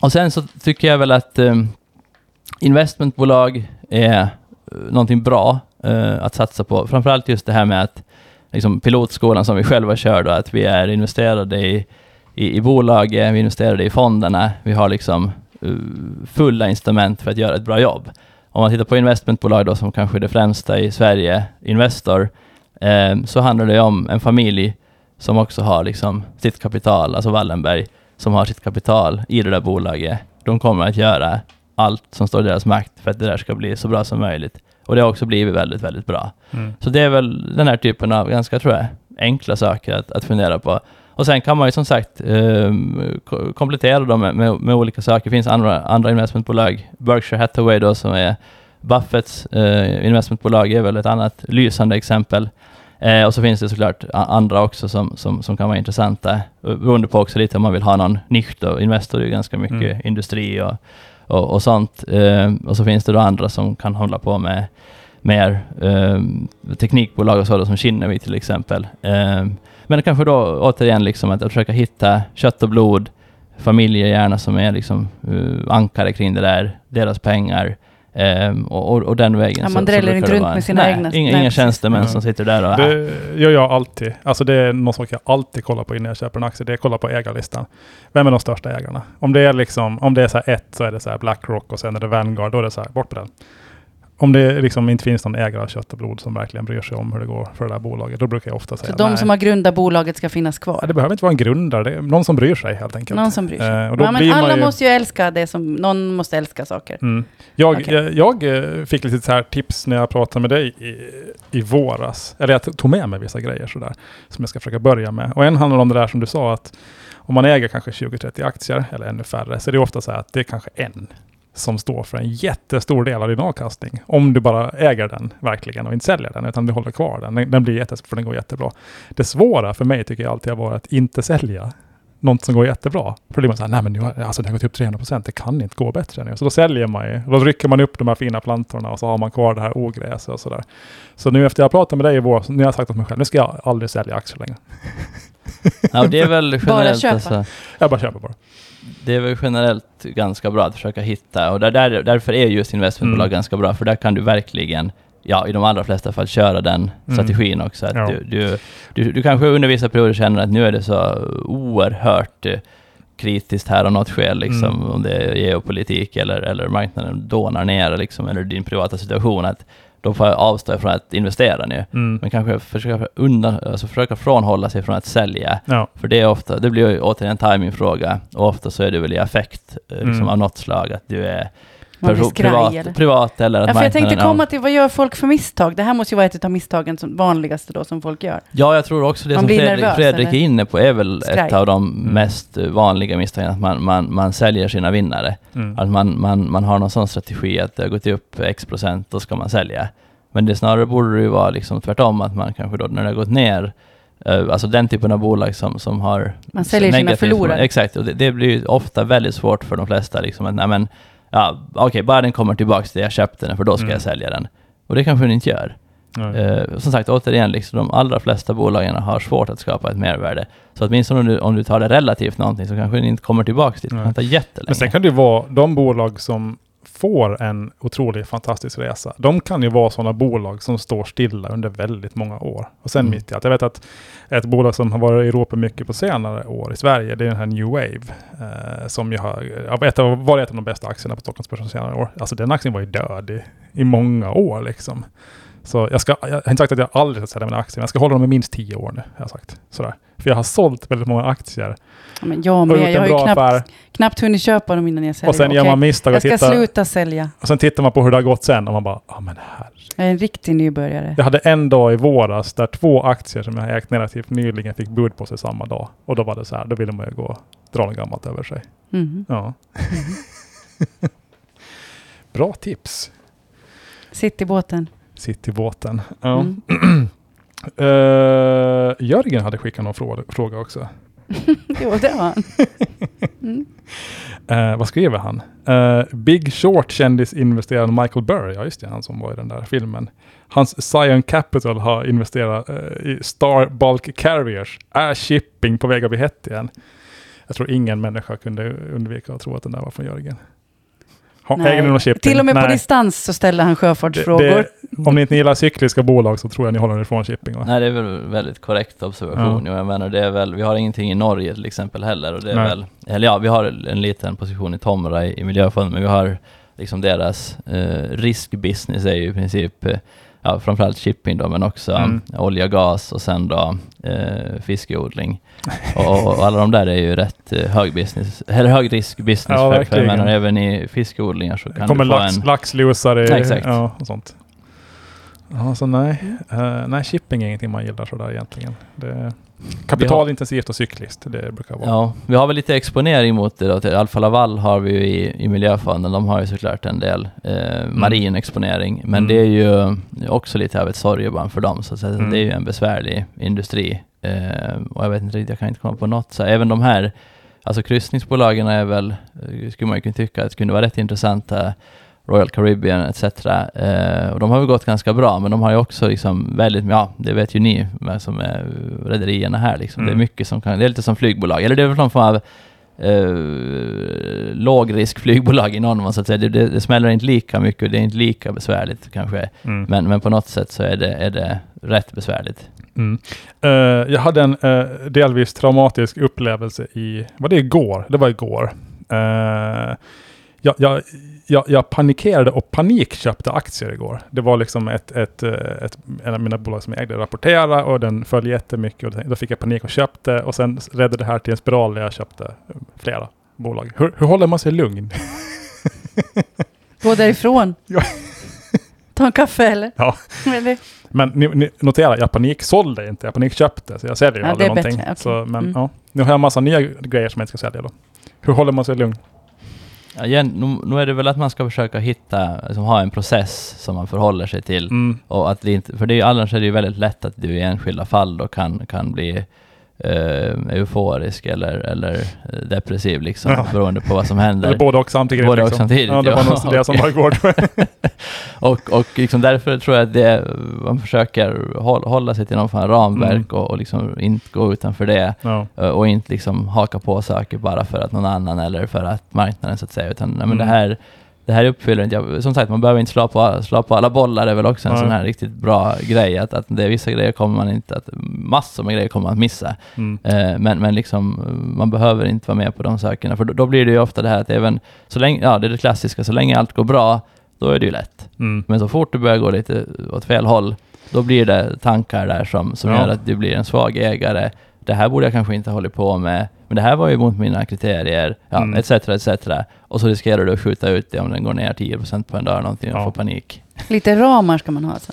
och sen så tycker jag väl att ehm, investmentbolag är eh, någonting bra eh, att satsa på. Framförallt just det här med att liksom, pilotskolan som vi själva kör då, att vi är investerade i, i, i bolaget, vi är investerade i fonderna, vi har liksom eh, fulla instrument för att göra ett bra jobb. Om man tittar på investmentbolag då som kanske är det främsta i Sverige, Investor, eh, så handlar det om en familj som också har liksom sitt kapital, alltså Wallenberg, som har sitt kapital i det där bolaget. De kommer att göra allt som står i deras makt för att det där ska bli så bra som möjligt. Och det har också blivit väldigt, väldigt bra. Mm. Så det är väl den här typen av ganska, tror jag, enkla saker att, att fundera på. Och sen kan man ju som sagt ehm, ko- komplettera dem med, med, med olika saker. Det finns andra, andra investmentbolag. Berkshire Hathaway då som är Buffetts eh, investmentbolag är väl ett annat lysande exempel. Eh, och så finns det såklart andra också som, som, som kan vara intressanta. Eh, Beroende på också lite om man vill ha någon nisch då. Investor är ju ganska mycket Mm. industri och, och, och sånt. Eh, och så finns det då andra som kan hålla på med mer eh, teknikbolag och så då, som Kinnevik till exempel. Men kanske då återigen liksom att, att försöka hitta kött och blod, familjer gärna som är liksom uh, ankare kring det där, deras pengar. ehm, och, och, och den vägen Ja, man dräller inte det runt vara med sina nej, egna- Inga, inga tjänstemän Ja. som sitter där och... "Ah, Det gör jag alltid. Alltså det är något som jag alltid kollar på innan jag köper en aktie. Det är att kolla på ägarlistan. Vem är de största ägarna? Om det är liksom, om det är så här ett så är det så här Blackrock och sen är det Vanguard. Då är det så här, bort med den. Om det liksom inte finns någon ägare av kött och blod som verkligen bryr sig om hur det går för det där bolaget, då brukar jag ofta säga Så de nej. som har grundat bolaget ska finnas Ja, kvar? det behöver inte vara en grundare, det är någon som bryr sig helt enkelt. Någon som bryr sig? Eh, Ja, men alla ju- måste ju älska det som... Någon måste älska saker. Mm. Jag, Okej. eh, jag eh, fick lite så här tips när jag pratade med dig i, i våras. Eller jag tog med mig vissa grejer sådär, som jag ska försöka börja med. Och en handlar om det där som du sa, att om man äger kanske 20-30 aktier, eller ännu färre, så är det ofta så här att det är kanske en som står för en jättestor del av din avkastning. Om du bara äger den verkligen och inte säljer den, utan du håller kvar den. Den, den blir jättestor, för den går jättebra. Det svåra för mig tycker jag alltid har varit att inte sälja något som går jättebra. För då blir man så här, nej men nu har, alltså det har gått upp 300%, det kan inte gå bättre nu. Så då säljer man ju, då rycker man upp de här fina plantorna och så har man kvar det här ogräset och sådär. Så nu efter jag pratat med dig i vår, nu har jag sagt åt mig själv, nu ska jag aldrig sälja aktier längre. Ja, det är väl Bara generellt köpa. alltså, Jag bara köper bara. Det är väl generellt ganska bra att försöka hitta, och där, där, därför är just investmentbolag Mm. ganska bra, för där kan du verkligen, ja i de allra flesta fall, köra den Mm. strategin också. Att Ja. du, du, du, du kanske under vissa perioder känner att nu är det så oerhört eh, kritiskt här av något skäl, liksom, Mm. om det är geopolitik eller, eller marknaden dånar ner, liksom, eller din privata situation, att då får jag avstå från att investera nu. Mm. Men kanske försöka, undan, alltså försöka frånhålla sig från att sälja. Ja. För det är ofta, det blir ju återigen en timingfråga och ofta så är det väl i affekt eh, liksom Mm. av något slag att du är Man blir skraj privat, eller? privat eller att Ja, för jag tänkte komma till vad gör folk för misstag? Det här måste ju vara ett av misstagen som vanligaste då som folk gör. Ja, jag tror också det Man som blir Fredrik, nervös, Fredrik är inne på är väl Skraj. ett av de Mm. mest vanliga misstagen, att man, man, man säljer sina vinnare. Mm. Att man, man, man har någon sån strategi att det har gått upp x procent, då ska man sälja. Men det snarare borde det ju vara liksom tvärtom, att man kanske då när det har gått ner, eh, alltså den typen av bolag som, som har Man säljer sina förlorare. Exakt, och det, det blir ju ofta väldigt svårt för de flesta liksom att, nej men, ja, okej, bara den kommer tillbaka till det jag köpte den, för då ska Mm. jag sälja den. Och det kanske den inte gör. Eh, som sagt, återigen, liksom, de allra flesta bolagen har svårt att skapa ett mervärde. Så åtminstone om du, om du tar det relativt någonting så kanske den inte kommer tillbaka dit. Det kan ta jättelänge. Men sen kan det ju vara de bolag som får en otroligt fantastisk resa. De kan ju vara sådana bolag som står stilla under väldigt många år. Och sen Mm. mitt i allt. Jag vet att ett bolag som har varit i Europa mycket på senare år i Sverige, det är den här New Wave. Eh, som ju har ja, ett av, varit ett av de bästa aktierna på Stockholmsbörsen senare år. Alltså den aktien var ju död i, i många år liksom. Så jag, ska, jag har inte sagt att jag aldrig ska sälja mina aktier, men jag ska hålla dem i minst tio år nu. Har jag sagt. Sådär. För jag har sålt väldigt många aktier. Ja, Men jag med. Jag har ju bra knappt, affär. knappt hunnit köpa dem innan jag säljer. Och sen gör Okej, man misstag och Jag ska tittar. sluta sälja. Och sen tittar man på hur det har gått sen och man bara, ja men herre. Jag är en riktig nybörjare. Jag hade en dag i våras där två aktier som jag ägt relativt nyligen fick bud på sig samma dag. Och då var det så här, då ville man ju gå dra något gammalt över sig. Mhm. Ja. Bra tips. Sitt i båten. Sitt i båten. Ja. Mm. Eh, Jörgen hade skickat någon fråga, fråga också. Jo, det har han. Mm. Eh, vad skriver han? Eh, Big Short kändisinvesteraren Michael Burry, ja just det, han som var i den där filmen. Hans Zion Capital har investerat eh, i Star Bulk Carriers. Är shipping på väg att bli hett igen? Jag tror ingen människa kunde undvika att tro att den där var från Jörgen. Äger ni någon shipping? Till och med på Nej. distans så ställde han Det- sjöfartsfrågor. det- Om ni inte gillar cykliska bolag så tror jag ni håller ifrån shipping va? Nej, det är väl väldigt korrekt observation. Jag menar, det är väl, vi har ingenting i Norge till exempel heller. Och det är Nej. väl, eller ja, vi har en liten position i Tomra i, i miljöfonden, men vi har liksom deras eh, riskbusiness är ju i princip eh, ja, framförallt shipping då, men också Mm. olja, gas och sen då eh, fiskeodling. och, och alla de där är ju rätt eh, hög business, eller hög risk business. Ja, för, för jag verkligen. menar, även i fiskeodlingar så Det kan kommer du få lax, en... laxlusar i, Ja, exakt. ja, och sånt. Ja, så nej. Eh, nej, shipping är ingenting man gillar sådär egentligen. Det kapitalintensivt och cykliskt, det brukar vara. Ja, vi har väl lite exponering mot det då. Till Alfa Laval har vi ju i, i miljöfonden, de har ju såklart en del eh, marin exponering, men Mm. det är ju också lite av ett sorgebarn för dem, så säga. Mm. det är ju en besvärlig industri. Eh, och jag vet inte riktigt, jag kan inte komma på något. Så även de här, alltså kryssningsbolagen är väl, eh, skulle man ju kunna tycka, att det kunde vara rätt intressanta. Royal Caribbean etc. Eh, och de har väl gått ganska bra, men de har ju också liksom väldigt, ja, det vet ju ni som är rederierna här liksom. Mm. Det är mycket som kan, det är lite som flygbolag, eller det är väl någon form av eh, lågrisk flygbolag i någon mån så att säga. Det, det, det smäller inte lika mycket, det är inte lika besvärligt kanske. Mm. Men, men på något sätt så är det, är det rätt besvärligt. Mm. Eh, jag hade en eh, delvis traumatisk upplevelse i, var det igår? Det var igår. Uh, jag, jag, jag, jag panikerade och panikköpte aktier igår. Det var liksom ett, ett, eh, ett, en av mina bolag som jag ägde rapportera och den föll jättemycket. Och då fick jag panik och köpte och sen ledde det här till en spiral där jag köpte eh, flera bolag. Hur, hur håller man sig lugn? Gå därifrån. Ja. Ta en kaffe eller? Ja. Men det, Men ni, ni, notera, jag paniksålde inte, jag panikköpte. Så jag säljer ju Ja, aldrig någonting. bättre, okej. Så, men Mm. ja, nu har jag en massa nya grejer som jag inte ska sälja då. Hur håller man sig lugn? Igen, nu, nu är det väl att man ska försöka hitta, liksom, ha en process som man förhåller sig till. Mm. Och att det inte, för det är annars är det ju väldigt lätt att du i enskilda fall då kan, kan bli eh, euforisk eller, eller depressiv liksom, Ja. beroende på vad som händer. Eller både och samtidigt. Både och liksom. samtidigt, Ja, det ja. var nog det som var igår. Och, och liksom därför tror jag att det, man försöker hålla, hålla sig till någon form av ramverk Mm. och, och liksom inte gå utanför det. ja. eh, Och inte liksom haka på saker bara för att någon annan eller för att marknaden så att säga. Utan nej, men det Mm. här det här uppfyller inte jag. Som sagt, man behöver inte slå på, slå på alla bollar. Det är väl också en Nej. sån här riktigt bra grej. Att, att det är vissa grejer kommer man inte att... Massor med grejer kommer man att missa. Mm. Eh, men, men liksom, man behöver inte vara med på de sakerna. För då, då blir det ju ofta det här att även så länge, ja det är det klassiska, så länge allt går bra, då är det ju lätt. Mm. Men så fort det börjar gå lite åt fel håll, då blir det tankar där som, som Ja. gör att du blir en svag ägare. Det här borde jag kanske inte hållit på med, men det här var ju mot mina kriterier, ja, Mm. etc. etc. Och så riskerar du att skjuta ut det om den går ner 10% på en dag eller någonting och Ja. får panik. lite ramar ska man ha. Så.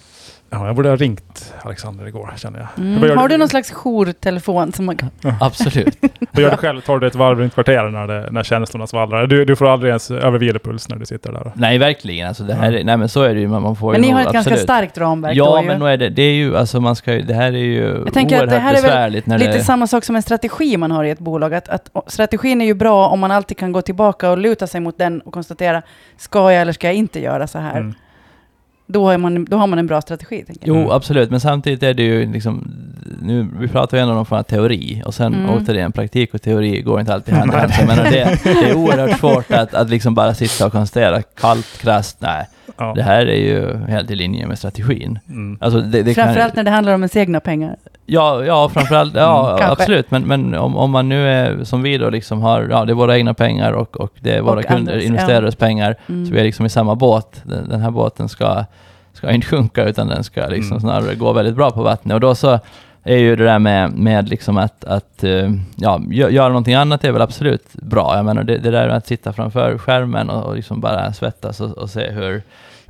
Ja, jag borde ha ringt Alexander igår, känner jag. Mm. Gör Har du någon slags jourtelefon som man kan... Absolut. Vad gör du själv? Tar du ett varv runt kvarteren när, det, när känslorna svallrar? Du, du får aldrig ens över vilopuls när du sitter där. nej, verkligen. Alltså, det här, är- nej, men så är det ju. Man, man får Men ju ni har ett ganska absolut. starkt ramverk då Ja, ju. men nog är det, det är ju, alltså man ska ju, det här är ju Jag tänker att det här är väl besvärligt Lite det... samma sak som en strategi man har i ett bolag. Att, att strategin är ju bra om man alltid kan gå tillbaka och luta sig mot den och konstatera, ska jag eller ska jag inte göra så här? Mm. Då, är man, då har man en bra strategi. Tänker jag. Jo, Mm. absolut, men samtidigt är det ju liksom, nu, vi pratar ju ändå om av teori, och sen Mm. återigen, praktik och teori går inte alltid hand i hand. Det, det är oerhört svårt att, att liksom bara sitta och konstatera kallt, krasst, nej, Ja. det här är ju helt i linje med strategin. Mm. Alltså, det, det kan- Framförallt när det handlar om ens egna pengar. Ja, ja framförallt, ja Mm. Absolut. Men, men om, om man nu är som vi då liksom har, ja det är våra egna pengar och, och det är våra Och kunder, andras, investerares pengar. Mm. Så vi är liksom i samma båt. Den, den här båten ska, ska inte sjunka utan den ska liksom Mm. snarare gå väldigt bra på vattnet. Och då så är ju det där med, med liksom att, att eh, ja, gö- göra någonting annat är väl absolut bra. Jag menar det, det där med att sitta framför skärmen och, och liksom bara svettas och, och se hur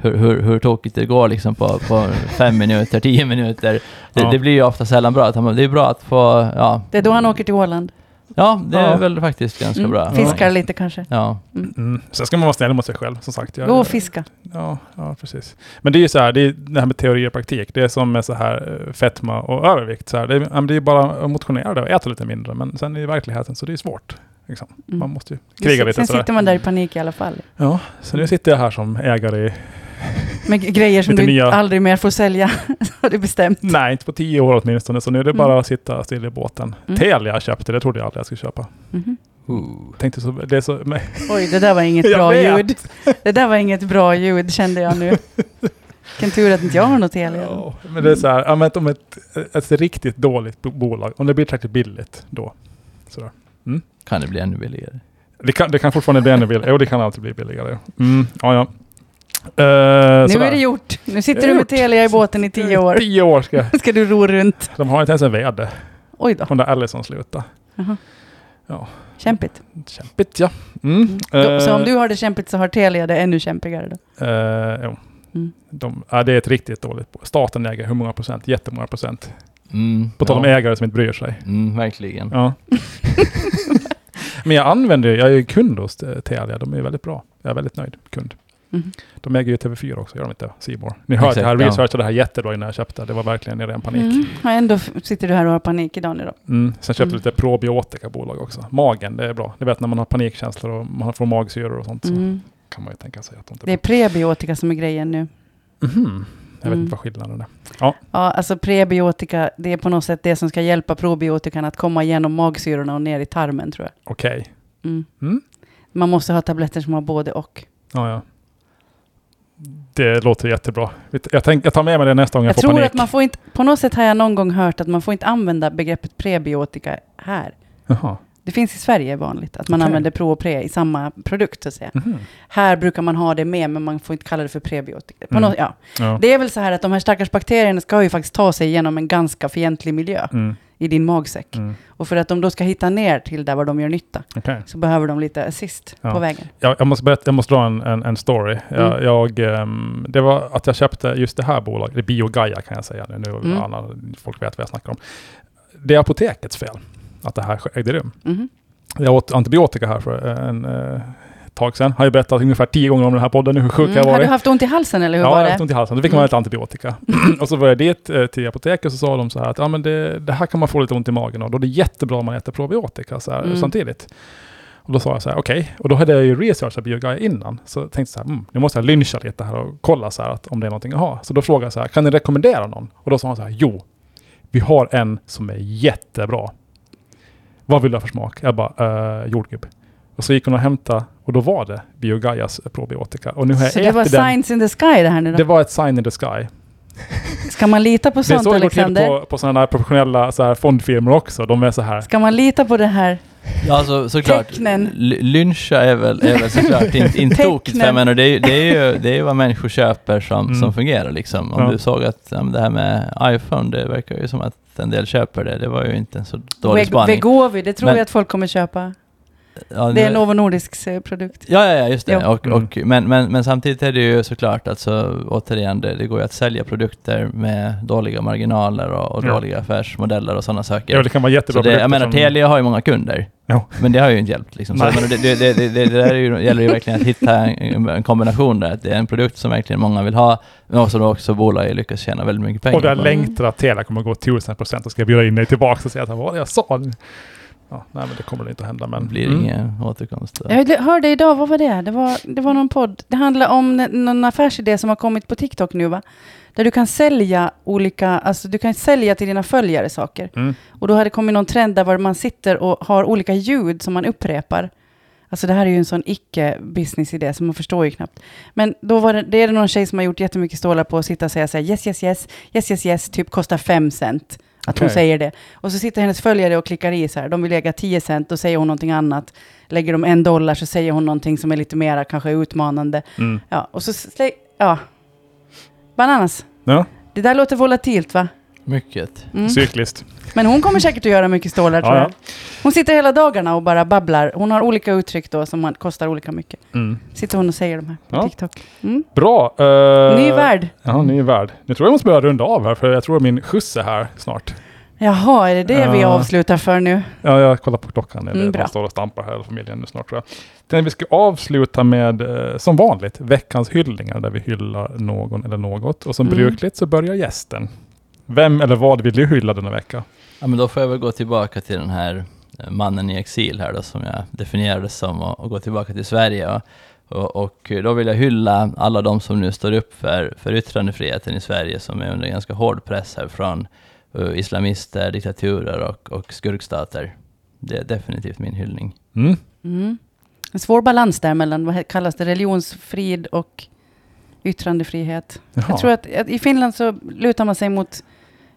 hur, hur, hur tokigt det går liksom på, på fem minuter, tio minuter. Det, Ja. det blir ju ofta sällan bra. Det är bra att få, ja, Det är då han åker till Åland. Ja det är Ja. väl faktiskt ganska Mm. bra. Fiskar lite kanske. Ja. Mm. Sen ska man vara snäll mot sig själv, som sagt. Jag, Gå och fiska. Ja, ja, precis. Men det är ju så här, det, är det här med teori och praktik. Det är som med så här eh, fetma och övervikt. Så här. Det, är, ja, men det är bara att motionera och äta lite mindre. Men sen i verkligheten så det är svårt. Liksom. Mm. Man måste ju kriga lite Sen sådär. sitter man där i panik i alla fall. Ja, så nu sitter jag här som ägare i... Med grejer som du nya- aldrig mer får sälja. har du bestämt. Nej, inte på tio år åtminstone. Så nu är det Mm. bara att sitta still i båten. Mm. Telia köpte, det trodde jag aldrig jag skulle köpa. Mhm. Tänkte så, det är så... Men, Oj, det där var inget bra vet. ljud. Det där var inget bra ljud kände jag nu. Vilken tur att inte jag har något Telia. ja, men det är så här, ja, men om ett, ett riktigt dåligt bo- bolag, om det blir tillräckligt billigt då. Sådär. Kan det bli ännu billigare? Det kan, det kan fortfarande bli ännu billigare. Jo, det kan alltid bli billigare. Mm, ja, ja. Uh, Nu är det gjort. Nu sitter du med gjort. Telia i båten i tio år. Tio år ska. Ska du ro runt. De har inte ens en VD. Oj då. Hon där Allison slutade. Jaha. Ja, Kämpigt. kämpigt ja. Mm. Mm. Då, så om du har det kämpigt så har Telia det ännu kämpigare då? eh, jo. Mm. De, ja, det är ett riktigt dåligt bolag. Staten äger hur många procent? Jättemånga procent. Mm, På tal om ja. ägare som inte bryr sig. Mm, verkligen. Ja. Men jag använder jag är ju kund hos Telia. De är väldigt bra. Jag är väldigt nöjd kund. Mhm. De äger ju TV4 också, gör de inte? More. Ni hör att jag Exakt, har ja. researchat det här jättebra innan jag köpte. Det var verkligen i ren panik. Mm. Och ändå sitter du här och har panik idag nu då. Mm. Sen köpte Mm. jag lite probiotika-bolag också. Magen, det är bra. Ni vet när man har panikkänslor och man får magsyror och sånt så Mm. kan man ju tänka sig att de inte Det är prebiotika som är grejen nu. Mhm. Jag vet Mm. inte vad skillnaden är. Ja, alltså prebiotika, det är på något sätt det som ska hjälpa probiotikan att komma igenom magsyrorna och ner i tarmen tror jag. Okej. Mm. Mm. Man måste ha tabletter som har både och. Ja, ja. Det låter jättebra. Jag, tänk, jag tar med mig det nästa gång jag, Jag får tror panik. att man får inte, på något sätt har jag någon gång hört att man får inte använda begreppet prebiotika här. Jaha. Det finns i Sverige vanligt, att man Okej. använder Pro och Pre i samma produkt, så att säga. Mhm. Här brukar man ha det med, men man får inte kalla det för prebiotika. På Mm. något, ja. Ja. Det är väl så här att de här stackars bakterierna ska ju faktiskt ta sig igenom en ganska fientlig miljö Mm. I din magsäck. Mm. Och för att de då ska hitta ner till där var de gör nytta, Okej. så behöver de lite assist Ja. på vägen. Jag, jag, måste berätta, jag måste dra en, en, en story. Jag, Mm. jag, ehm, det var att jag köpte just det här bolaget, det är Biogaia kan jag säga nu. nu Mm. alla, folk vet vad jag snackar om. Det är apotekets fel att det här ägde rum. Mhm. Jag åt antibiotika här för en eh, tag sedan. Har ju berättat ungefär tio gånger om den här podden nu hur sjuk jag Mm. har Har du varit. haft ont i halsen eller hur ja, var jag har det? haft ont i halsen. Då fick man Mm. lite antibiotika. och så var jag dit eh, till apoteket och så sa de så här att ja, men det, det här kan man få lite ont i magen av. Då är det jättebra om man äter probiotika så här, Mm. samtidigt. Och då sa jag så här, okej. Och då hade jag ju researchat Biogaia innan. Så jag tänkte så här, mm, nu måste jag lyncha lite här och kolla så här att om det är någonting att ha. Så då frågade jag så här, kan ni rekommendera någon? Och då sa han så här, jo. Vi har en som är jättebra. Vad vill du ha för smak? Jag bara, uh, jordgubb. Och så gick hon och hämtade och då var det Biogaias probiotika. Och nu har jag Så det var den. signs in the sky det här nu då? Det var ett sign in the sky. Ska man lita på Det är sånt så det går till Alexander? på, på sådana här professionella så här fondfirmor också. De är så här. Ska man lita på det här? Ja, alltså såklart. Tecknen. Lyncha är väl, är väl såklart inte, inte tokigt, för jag menar, det, är, det, är ju, det är ju vad människor köper som, Mm. som fungerar liksom. Om Ja. du såg att ja, det här med iPhone, det verkar ju som att en del köper det. Det var ju inte en så dålig Veg- spaning. Vegovi, det tror Men- jag att folk kommer köpa. Ja, Det är nu- Novo Nordisks eh, produkt. Ja, ja, ja, just det. Och, Mm. och, men, men, men samtidigt är det ju såklart, alltså, återigen, det, det går ju att sälja produkter med dåliga marginaler och, och Ja. dåliga affärsmodeller och sådana saker. Ja, det kan vara jättebra Så det, jag menar, som- Telia har ju många kunder. Ja. Men det har ju inte hjälpt. Liksom. Så menar, det, det, det, det, det där är ju, gäller ju verkligen att hitta en, en kombination där. Att det är en produkt som verkligen många vill ha, men också då också bolag lyckas tjäna väldigt mycket pengar Och där längtar att Telia kommer att gå tusen procent och ska bjuda in dig tillbaka och säga att vad var det jag sa? Nu?" Ja, nej, men det kommer det inte att hända. Men, Det blir Mm. ingen återkomst. där. Jag hörde idag, vad var det? Det var, det var någon podd. Det handlar om någon affärsidé som har kommit på TikTok nu va? Där du kan sälja olika, alltså du kan sälja till dina följare saker. Mm. Och då har det kommit någon trend där var man sitter och har olika ljud som man upprepar. Alltså det här är ju en sån icke-business-idé, så man förstår ju knappt. Men då var det, det är det någon tjej som har gjort jättemycket stålar på att sitta och säga så här, yes, yes, yes, yes, yes, yes, typ kostar fem cent. Att hon Okej. säger det. Och så sitter hennes följare och klickar i så här, de vill lägga 10 cent, då säger hon någonting annat. Lägger de en dollar så säger hon någonting som är lite mera kanske utmanande. Mm. Ja, och så, ja. Bananas. Ja, Det där låter volatilt va? Mycket. Mm. cykliskt. Men hon kommer säkert att göra mycket stålar tror Ja, jag. Hon sitter hela dagarna och bara babblar. Hon har olika uttryck då som kostar olika mycket. Mm. Sitter hon och säger de här på Ja. TikTok. Mm. Bra. eh, Ny värld. Ja, ny värld. Nu tror jag måste börja runda av här, för jag tror min skjuts är här snart. Jaha, är det det vi Ja. avslutar för nu? Ja, jag kollar på klockan. Det Mm, bra. står och stampar här, familjen, nu snart tror jag. Tänkte vi ska avsluta med, eh, som vanligt, veckans hyllningar, där vi hyllar någon eller något. Och som Mm. brukligt så börjar gästen. Vem eller vad vill du hylla denna vecka? Ja, men då får jag väl gå tillbaka till den här eh, mannen i exil här då, som jag definierade som, och, och gå tillbaka till Sverige. Och, och, och då vill jag hylla alla de som nu står upp för, för yttrandefriheten i Sverige, som är under ganska hård press här från eh, islamister, diktaturer och, och skurkstater. Det är definitivt min hyllning. Mm. Mm. En svår balans där mellan, vad kallas det, religionsfrid och yttrandefrihet. Jaha. Jag tror att, att i Finland så lutar man sig mot,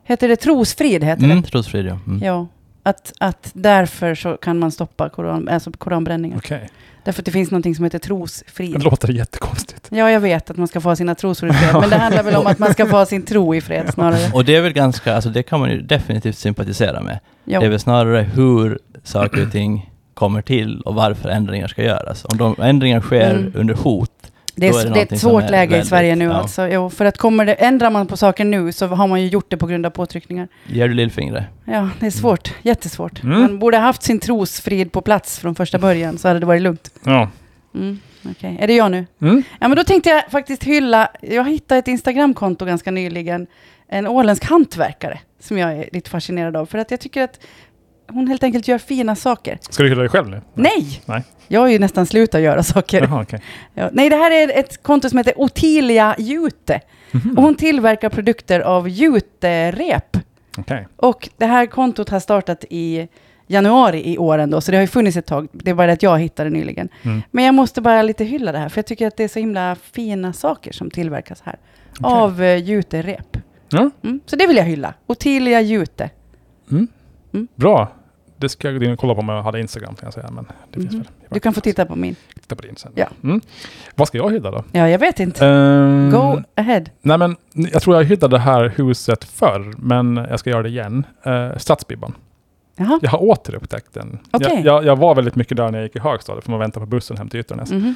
heter det trosfrid? Heter Mm, det? trosfrid, ja. Mm. Ja. Att, att därför så kan man stoppa koran, alltså koranbränningar. Okej. Därför att det finns något som heter trosfrid. Det låter jättekonstigt. Ja, jag vet att man ska få ha sina trosor i fred, men det handlar väl om att man ska få ha sin tro i fred snarare. Och det är väl ganska, alltså det kan man ju definitivt sympatisera med. Ja. Det är väl snarare hur saker och ting kommer till och varför ändringar ska göras. Om de ändringar sker Mm. under hot, Det är, är det det är ett svårt är läge i väldigt- Sverige nu. ja. Alltså, jo, för att kommer det, ändrar man på saker nu så har man ju gjort det på grund av påtryckningar. ger du lillfingret. Ja, det är svårt. Jättesvårt. Mm. Man borde ha haft sin trosfrid på plats från första början så hade det varit lugnt. Ja. Mm. Okej, Är det jag nu? Mm. Ja, men då tänkte jag faktiskt hylla, jag hittade ett Instagramkonto ganska nyligen, en åländsk hantverkare som jag är lite fascinerad av. För att jag tycker att hon helt enkelt gör fina saker. Ska du hylla dig själv nu? Nej! Nej. Jag har ju nästan slutat göra saker. Jaha, okej. Ja, nej, det här är ett konto som heter Otilia Jute. Mhm. Och hon tillverkar produkter av juterep. Okej. Och det här kontot har startat i januari i år ändå, så det har ju funnits ett tag. Det är bara det att jag hittade nyligen. Mm. Men jag måste bara lite hylla det här, för jag tycker att det är så himla fina saker som tillverkas här. Okej. Av uh, juterep. Ja. Mm, så det vill jag hylla. Otilia Jute. Mm. Mm. Bra. det ska jag gå in och kolla på om jag hade Instagram kan jag säga. Men det finns Mhm. väl. Du kan få titta på min. titta på din sen. Ja. Mm. Vad ska jag hydda då? Ja, jag vet inte. Ehm, Go ahead. Nej men, jag tror jag hyddade det här huset förr, men jag ska göra det igen. Uh, Stadsbibban. Jaha. Jag har återupptäckt den. Okej. Jag, jag, jag var väldigt mycket där när jag gick i högstadiet, för man väntar på bussen hem till Ytternäs. Mhm.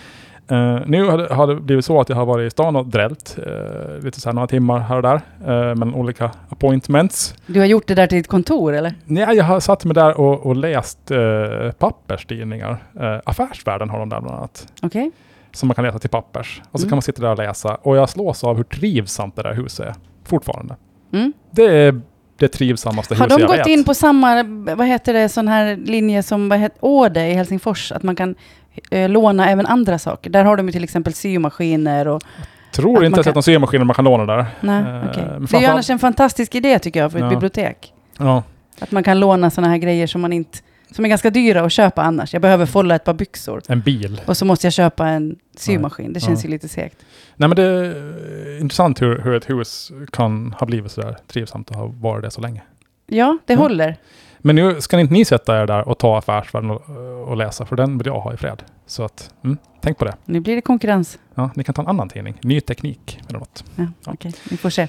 Eh, nu har det, har det blivit så att jag har varit i stan och drällt eh, lite så några timmar här och där, uh, mellan olika appointments. Du har gjort det där till ditt kontor, eller? Nej, jag har satt mig där och, och läst uh, papperstidningar. Uh, Affärsvärlden har de där bland annat. Okej. Som man kan läsa till pappers. Och så Mm. kan man sitta där och läsa. Och jag slås av hur trivsamt det där huset är. Fortfarande. Mm. Det är det trivsammaste Har huset de jag gått vet. in på samma, vad heter det, sån här linje som vad heter, Åde i Helsingfors? Att man kan eh, låna även andra saker. Där har de ju till exempel symaskiner och... Tror att inte jag sett kan- någon symaskin man kan låna där. Nej, Eh, men Det är ju annars en fantastisk idé tycker jag för ett Ja. bibliotek. Ja. Att man kan låna såna här grejer som man inte... Som är ganska dyra att köpa annars. Jag behöver folla ett par byxor. En bil. Och så måste jag köpa en symaskin. Det känns Ja. ju lite segt. Nej men det är intressant hur, hur ett hus kan ha blivit sådär trivsamt och ha varit det så länge. Ja, det Mm. håller. Men nu ska inte ni sätta er där och ta Affärsvärlden och, och läsa, för den vill jag ha i fred. Så att, mm, tänk på det. Nu blir det konkurrens. Ja, ni kan ta en annan tidning, Ny Teknik eller något. Ja, Ja. Okej, vi får se.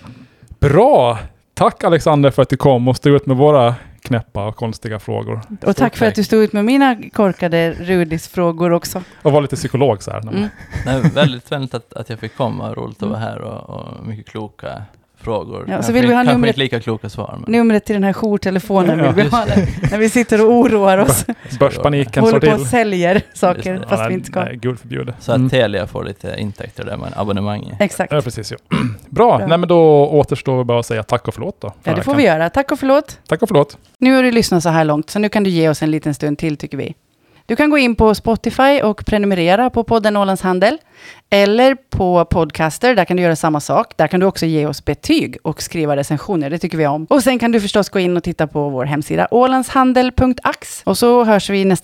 Bra! Tack Alexander för att du kom och stod ut med våra knäppa och konstiga frågor. Och tack för att du stod ut med mina korkade Rudis-frågor också. Och var lite psykolog så här. Mm. Nej, väldigt vänligt att, att jag fick komma. Roligt att vara här och, och mycket kloka frågor. Ja, så vill vi ha kanske numret- inte lika kloka svar. Men Numret till den här jourtelefonen Ja, vill vi ha när, när vi sitter och oroar oss. Börspaniken Håller slår på till. och säljer saker Just fast nej, vi inte ska. Nej, gud förbjude. så att Mm. Telia får lite intäkter där med abonnemang. Exakt. Ja, precis. Ja. Bra. Bra. Nej, men då återstår bara att säga tack och förlåt då. för Ja, det får vi göra. Tack och förlåt. Tack och förlåt. Nu har du lyssnat så här långt, så nu kan du ge oss en liten stund till tycker vi. Du kan gå in på Spotify och prenumerera på podden Ålands Handel. Eller på Podcaster, där kan du göra samma sak. Där kan du också ge oss betyg och skriva recensioner, det tycker vi om. Och sen kan du förstås gå in och titta på vår hemsida ålandshandel.ax. Och så hörs vi nästa